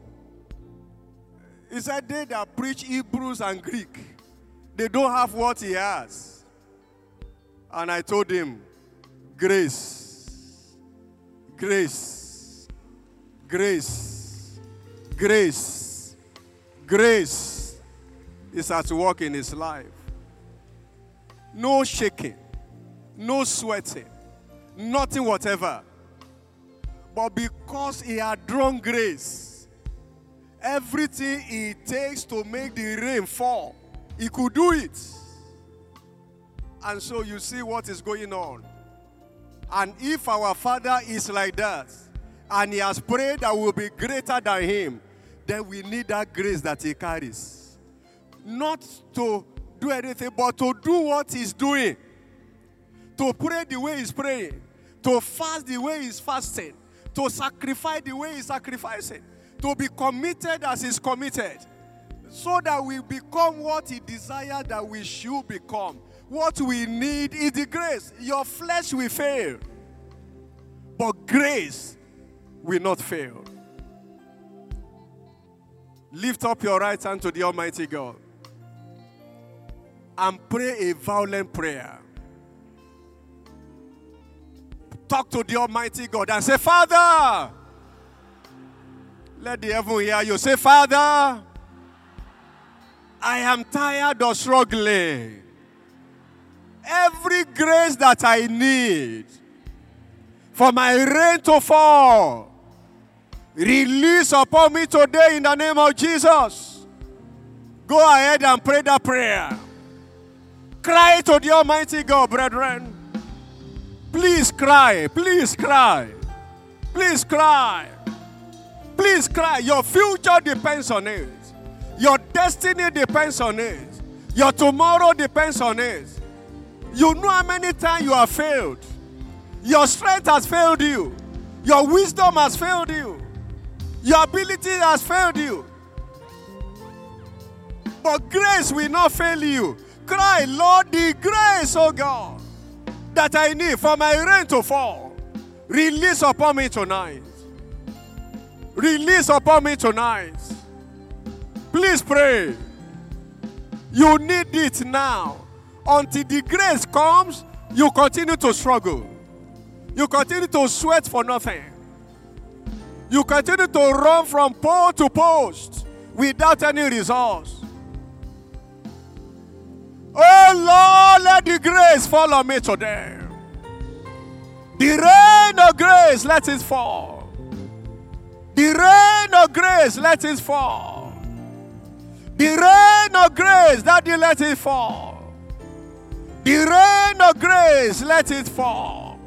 He said, They that preach Hebrews and Greek, they don't have what he has. And I told him, Grace, grace, grace, grace, grace is at work in his life. No shaking, no sweating, nothing whatever. But because he had drawn grace, everything it takes to make the rain fall, he could do it. And so you see what is going on. And if our Father is like that, and He has prayed that we'll be greater than Him, then we need that grace that He carries. Not to do anything, but to do what He's doing. To pray the way He's praying. To fast the way He's fasting. To sacrifice the way He's sacrificing. To be committed as He's committed. So that we become what He desired that we should become. What we need is the grace. Your flesh will fail, but grace will not fail. Lift up your right hand to the Almighty God and pray a violent prayer. Talk to the Almighty God and say, Father, let the heaven hear you. Say, Father, I am tired of struggling every grace that I need for my rain to fall. Release upon me today in the name of Jesus. Go ahead and pray that prayer. Cry to the Almighty God, brethren. Please cry. Please cry. Please cry. Please cry. Your future depends on it. Your destiny depends on it. Your tomorrow depends on it. You know how many times you have failed. Your strength has failed you. Your wisdom has failed you. Your ability has failed you. But grace will not fail you. Cry, Lord, the grace, oh God, that I need for my rain to fall. Release upon me tonight. Release upon me tonight. Please pray. You need it now. Until the grace comes, you continue to struggle. You continue to sweat for nothing. You continue to run from pole to post without any results. Oh Lord, let the grace fall on me today. The rain of grace, let it fall. The rain of grace, let it fall. The rain of grace, Daddy, let it fall. The rain of grace, let it fall.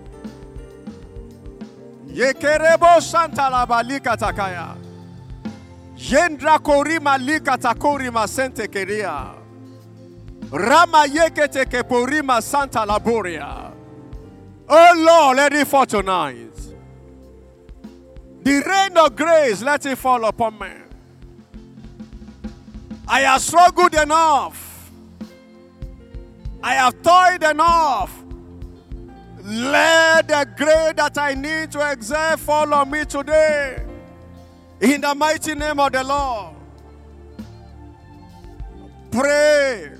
Yekerebo Santa la balika takaya. Yendra korima lika takorima sente keria. Rama yekete keporima santa laboria. Oh Lord, let it fall tonight. The rain of grace, let it fall upon me. I have struggled enough. I have toiled enough. Let the grace that I need to exert fall on me today. In the mighty name of the Lord. Pray.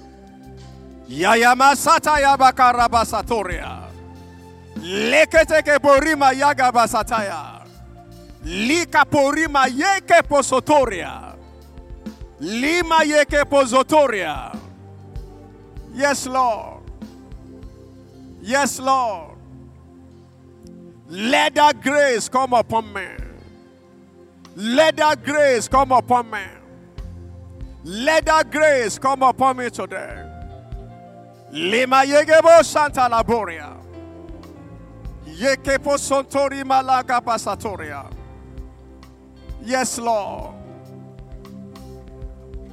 Yayamasata yabakarabasatoria. Leketeke porima yagabasataya. Lika porima yeke posotoria. Lima yeke posotoria. Yes, Lord. Yes, Lord. Let that grace come upon me. Let that grace come upon me. Let that grace come upon me today. Lima yegebo Santa Laboria. Yekepo Sontori Malaga Pasatoria. Yes, Lord.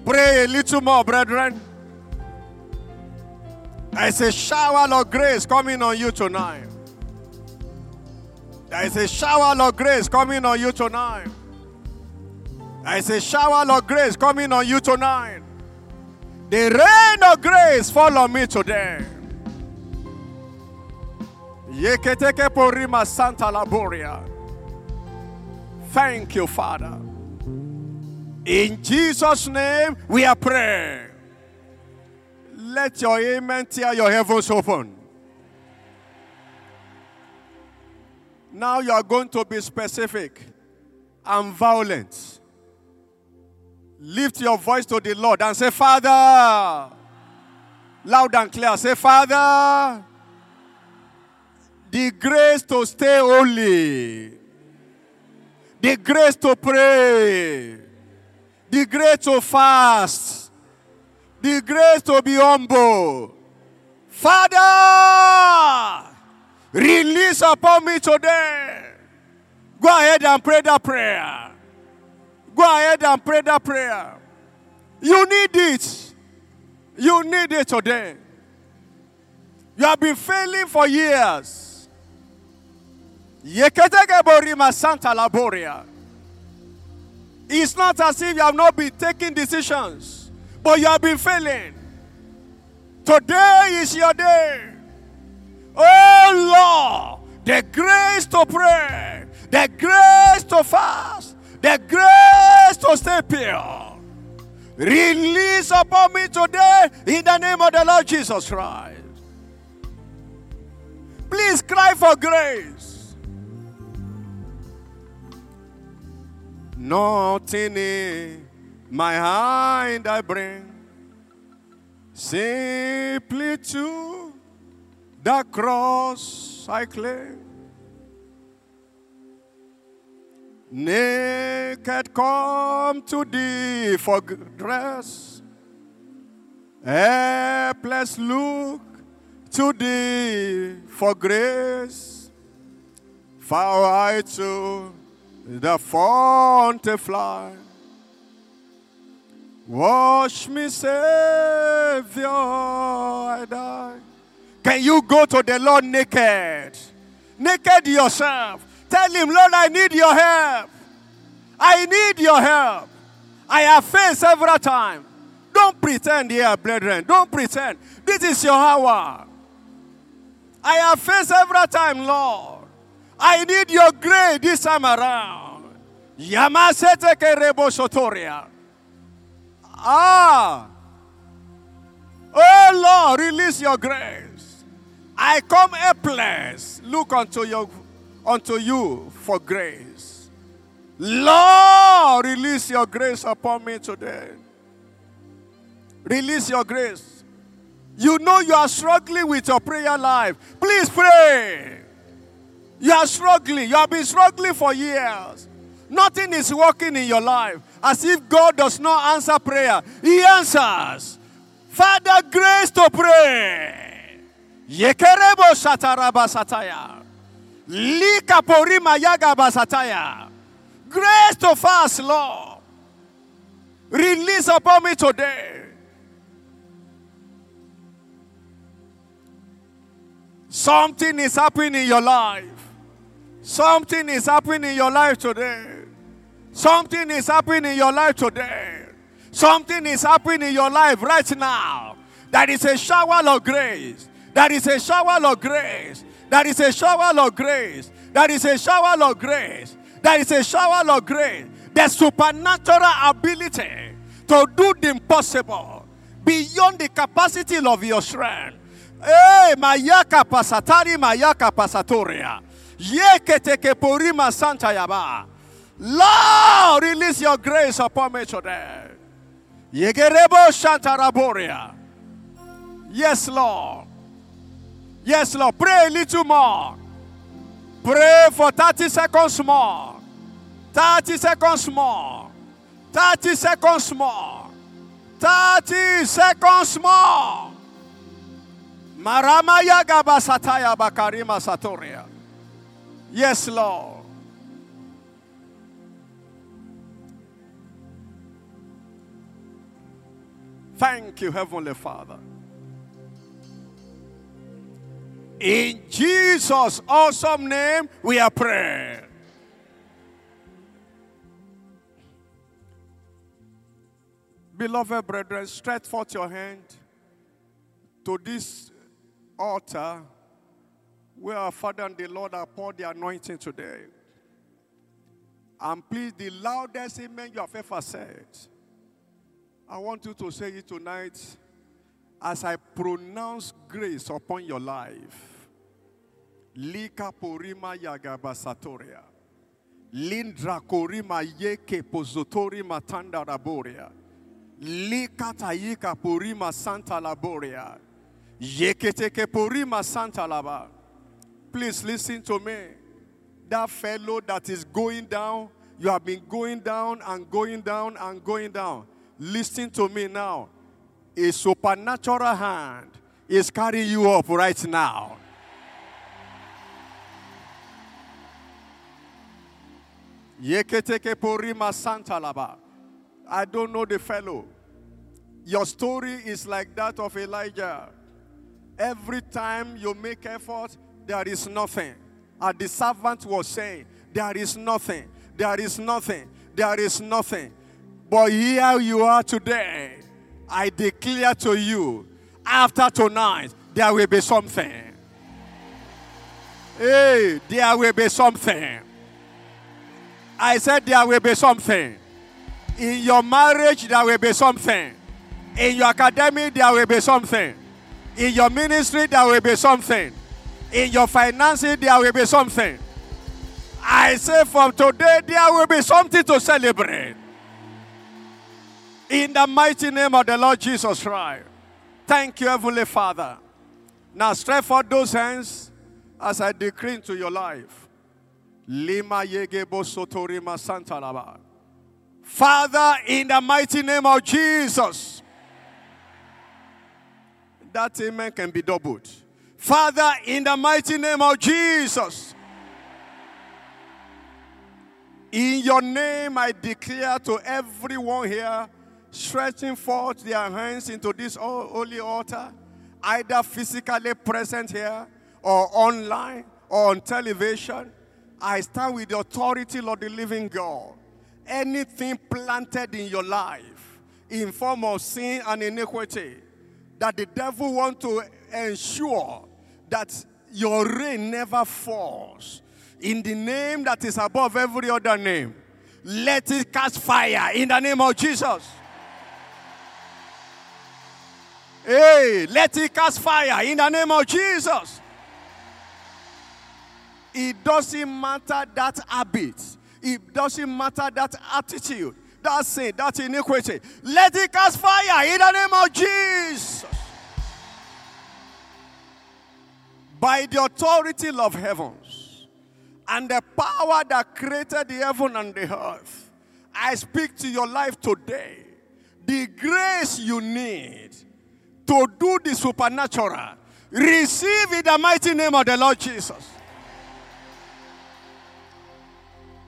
Pray a little more, brethren. There's a shower of grace coming on you tonight. There is a shower of grace coming on you tonight. There is a shower of grace coming on you tonight. The rain of grace fall on me today. Yeketeke porima Santa Laboria. Thank you, Father. In Jesus' name, we are praying. Let your amen tear your heavens open. Now you are going to be specific and violent. Lift your voice to the Lord and say, Father. Loud and clear. Say, Father. The grace to stay holy. The grace to pray. The grace to fast. The grace to be humble. Father, release upon me today. Go ahead and pray that prayer. Go ahead and pray that prayer. You need it. You need it today. You have been failing for years. It's not as if you have not been taking decisions, but you have been failing. Today is your day. Oh Lord, the grace to pray, the grace to fast, the grace to stay pure. Release upon me today in the name of the Lord Jesus Christ. Please cry for grace. Nothing in my hand I bring, simply to the cross I cling. Naked come to thee for dress, helpless look to thee for grace. For I to the font fly. Wash me, Savior, I die. Can you go to the Lord naked? Naked yourself. Tell him, Lord, I need your help. I need your help. I have failed several times. Don't pretend here, brethren. Don't pretend. This is your hour. I have failed several times, Lord. I need your grace this time around. Yamasete kerebo sotoria. Ah. Oh Lord, release your grace. I come helpless. Look unto your unto you for grace. Lord, release your grace upon me today. Release your grace. You know you are struggling with your prayer life. Please pray. You are struggling. You have been struggling for years. Nothing is working in your life. As if God does not answer prayer. He answers. Father, grace to pray. Yekerebo sataya. Lika porima yaga basataya. Grace to fast, Lord. Release upon me today. Something is happening in your life. Something is happening in your life today. Something is happening in your life today. Something is happening in your life right now. That is a shower of grace. That is a shower of grace. That is a shower of grace. That is a shower of grace. That is a shower of grace. The supernatural ability to do the impossible beyond the capacity of your strength. Eh, hey, mayaka pasatari mayaka pasatoria. Yeketeke porima santa yaba. Lord, release your grace upon me today. Yegerebo shantaraboria. Yes, Lord. Yes, Lord. Pray a little more. Pray for 30 seconds more. 30 seconds more. 30 seconds more. 30 seconds more. Maramaya gabasataya bakarima satoria. Yes, Lord. Thank you, Heavenly Father. In Jesus' awesome name, we are praying. Beloved brethren, stretch forth your hand to this altar where our Father and the Lord have poured the anointing today. And please, the loudest amen you have ever said, I want you to say it tonight as I pronounce grace upon your life. Lika porima yagabasatoria. Lindra korima yeke pozotori matanda raboria. Lika tayika porima santa laboria. Yeketeke porima santa laba. Please listen to me. That fellow that is going down, you have been going down and going down and going down. Listen to me now. A supernatural hand is carrying you up right now. I don't know the fellow. Your story is like that of Elijah. Every time you make effort, there is nothing. And the servant was saying, There is nothing, there is nothing, there is nothing. But here you are today. I declare to you, after tonight, there will be something. Hey, there will be something. I said there will be something. In your marriage, there will be something. In your academy, there will be something. In your ministry, there will be something. In your finances, there will be something. I say from today, there will be something to celebrate. In the mighty name of the Lord Jesus Christ. Thank you, Heavenly Father. Now stretch forth those hands as I decree into your life. Lima yegebo sotorima santa laba. Father, in the mighty name of Jesus. That amen can be doubled. Father, in the mighty name of Jesus. In your name, I declare to everyone here stretching forth their hands into this holy altar, either physically present here or online or on television. I stand with the authority of the living God. Anything planted in your life in form of sin and iniquity that the devil want to ensure that your rain never falls in the name that is above every other name let it catch fire in the name of jesus Hey, let it cast fire in the name of Jesus. It doesn't matter that habit. It doesn't matter that attitude, that sin, that iniquity. Let it cast fire in the name of Jesus. By the authority of heavens and the power that created the heaven and the earth, I speak to your life today. The grace you need to do the supernatural, receive in the mighty name of the Lord Jesus.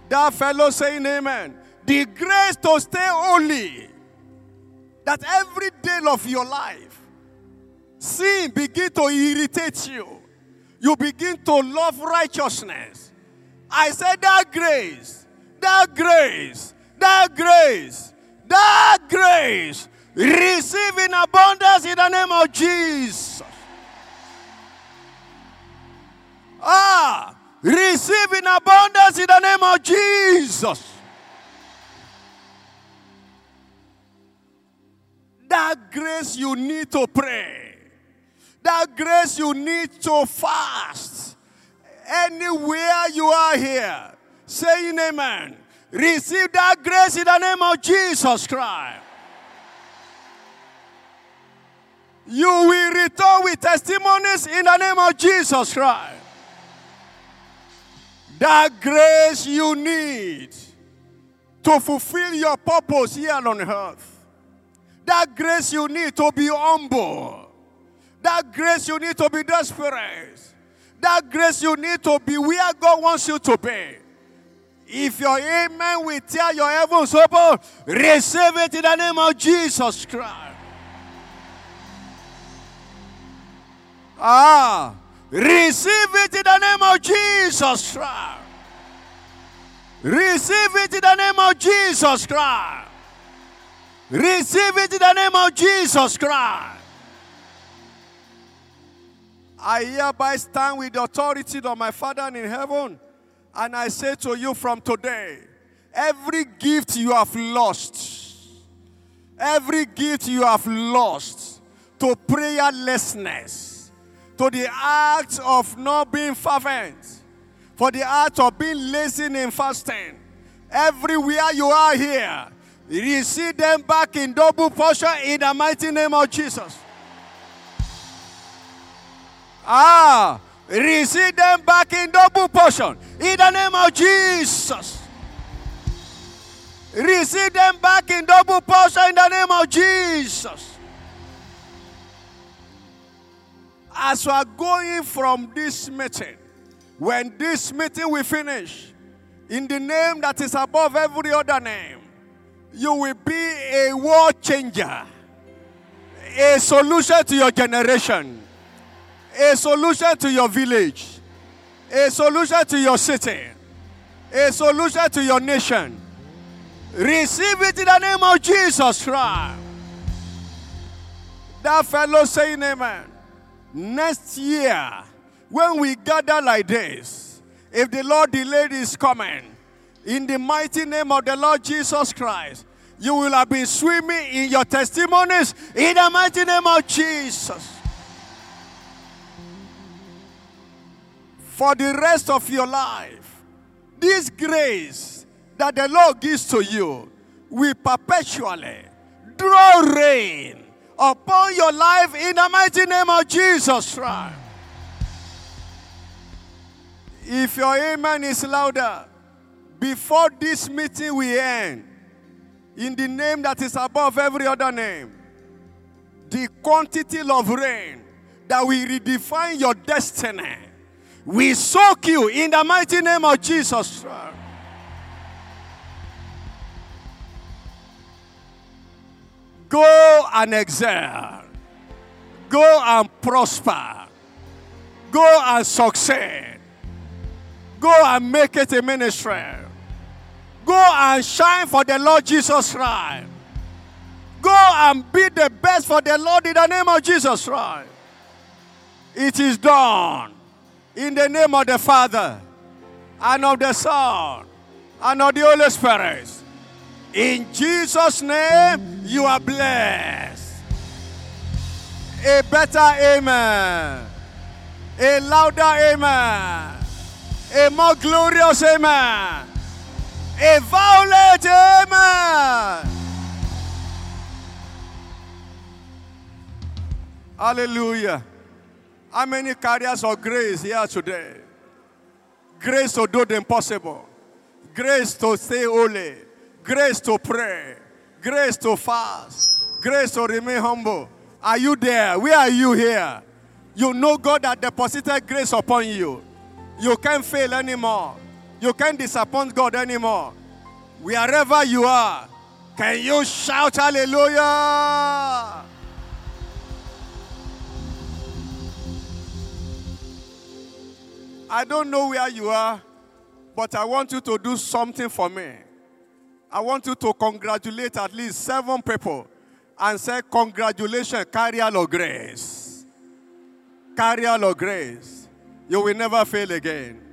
That fellow saying amen. The grace to stay holy. That every day of your life, sin begin to irritate you. You begin to love righteousness. I said that grace, that grace, that grace, that grace, receive in abundance in the name of Jesus. Ah, receive in abundance in the name of Jesus. That grace you need to pray. That grace you need to fast. Anywhere you are here, saying amen. Receive that grace in the name of Jesus Christ. You will return with testimonies in the name of Jesus Christ. That grace you need to fulfill your purpose here on earth. That grace you need to be humble. That grace you need to be desperate. That grace you need to be where God wants you to be. If your amen will tear your heavens open, receive it in the name of Jesus Christ. Ah, receive it in the name of Jesus Christ. Receive it in the name of Jesus Christ. Receive it in the name of Jesus Christ. I hereby stand with the authority of my Father in heaven, and I say to you from today every gift you have lost, every gift you have lost to prayerlessness, to the act of not being fervent, for the act of being lazy in fasting, everywhere you are here, receive them back in double portion in the mighty name of Jesus. Ah, receive them back in double portion in the name of Jesus. Receive them back in double portion in the name of Jesus. As we are going from this meeting, when this meeting we finish, in the name that is above every other name, you will be a world changer, a solution to your generation a solution to your village, a solution to your city, a solution to your nation. Receive it in the name of Jesus Christ. That fellow saying amen. Next year, when we gather like this, if the Lord delayed his coming, in the mighty name of the Lord Jesus Christ, you will have been swimming in your testimonies in the mighty name of Jesus. for the rest of your life. This grace that the Lord gives to you will perpetually draw rain upon your life in the mighty name of Jesus Christ. If your amen is louder, before this meeting we end, in the name that is above every other name, the quantity of rain that will redefine your destiny we soak you in the mighty name of Jesus. Go and excel. Go and prosper. Go and succeed. Go and make it a ministry. Go and shine for the Lord Jesus Christ. Go and be the best for the Lord in the name of Jesus Christ. It is done. In the name of the Father, and of the Son, and of the Holy Spirit. In Jesus' name, you are blessed. A better amen. A louder amen. A more glorious amen. A violent amen. Hallelujah. How many carriers of grace here today? Grace to do the impossible. Grace to stay holy. Grace to pray. Grace to fast. Grace to remain humble. Are you there? Where are you here? You know God has deposited grace upon you. You can't fail anymore. You can't disappoint God anymore. Wherever you are, can you shout hallelujah? I don't know where you are, but I want you to do something for me. I want you to congratulate at least seven people and say, Congratulations, carrier of grace. Carrier of grace. You will never fail again.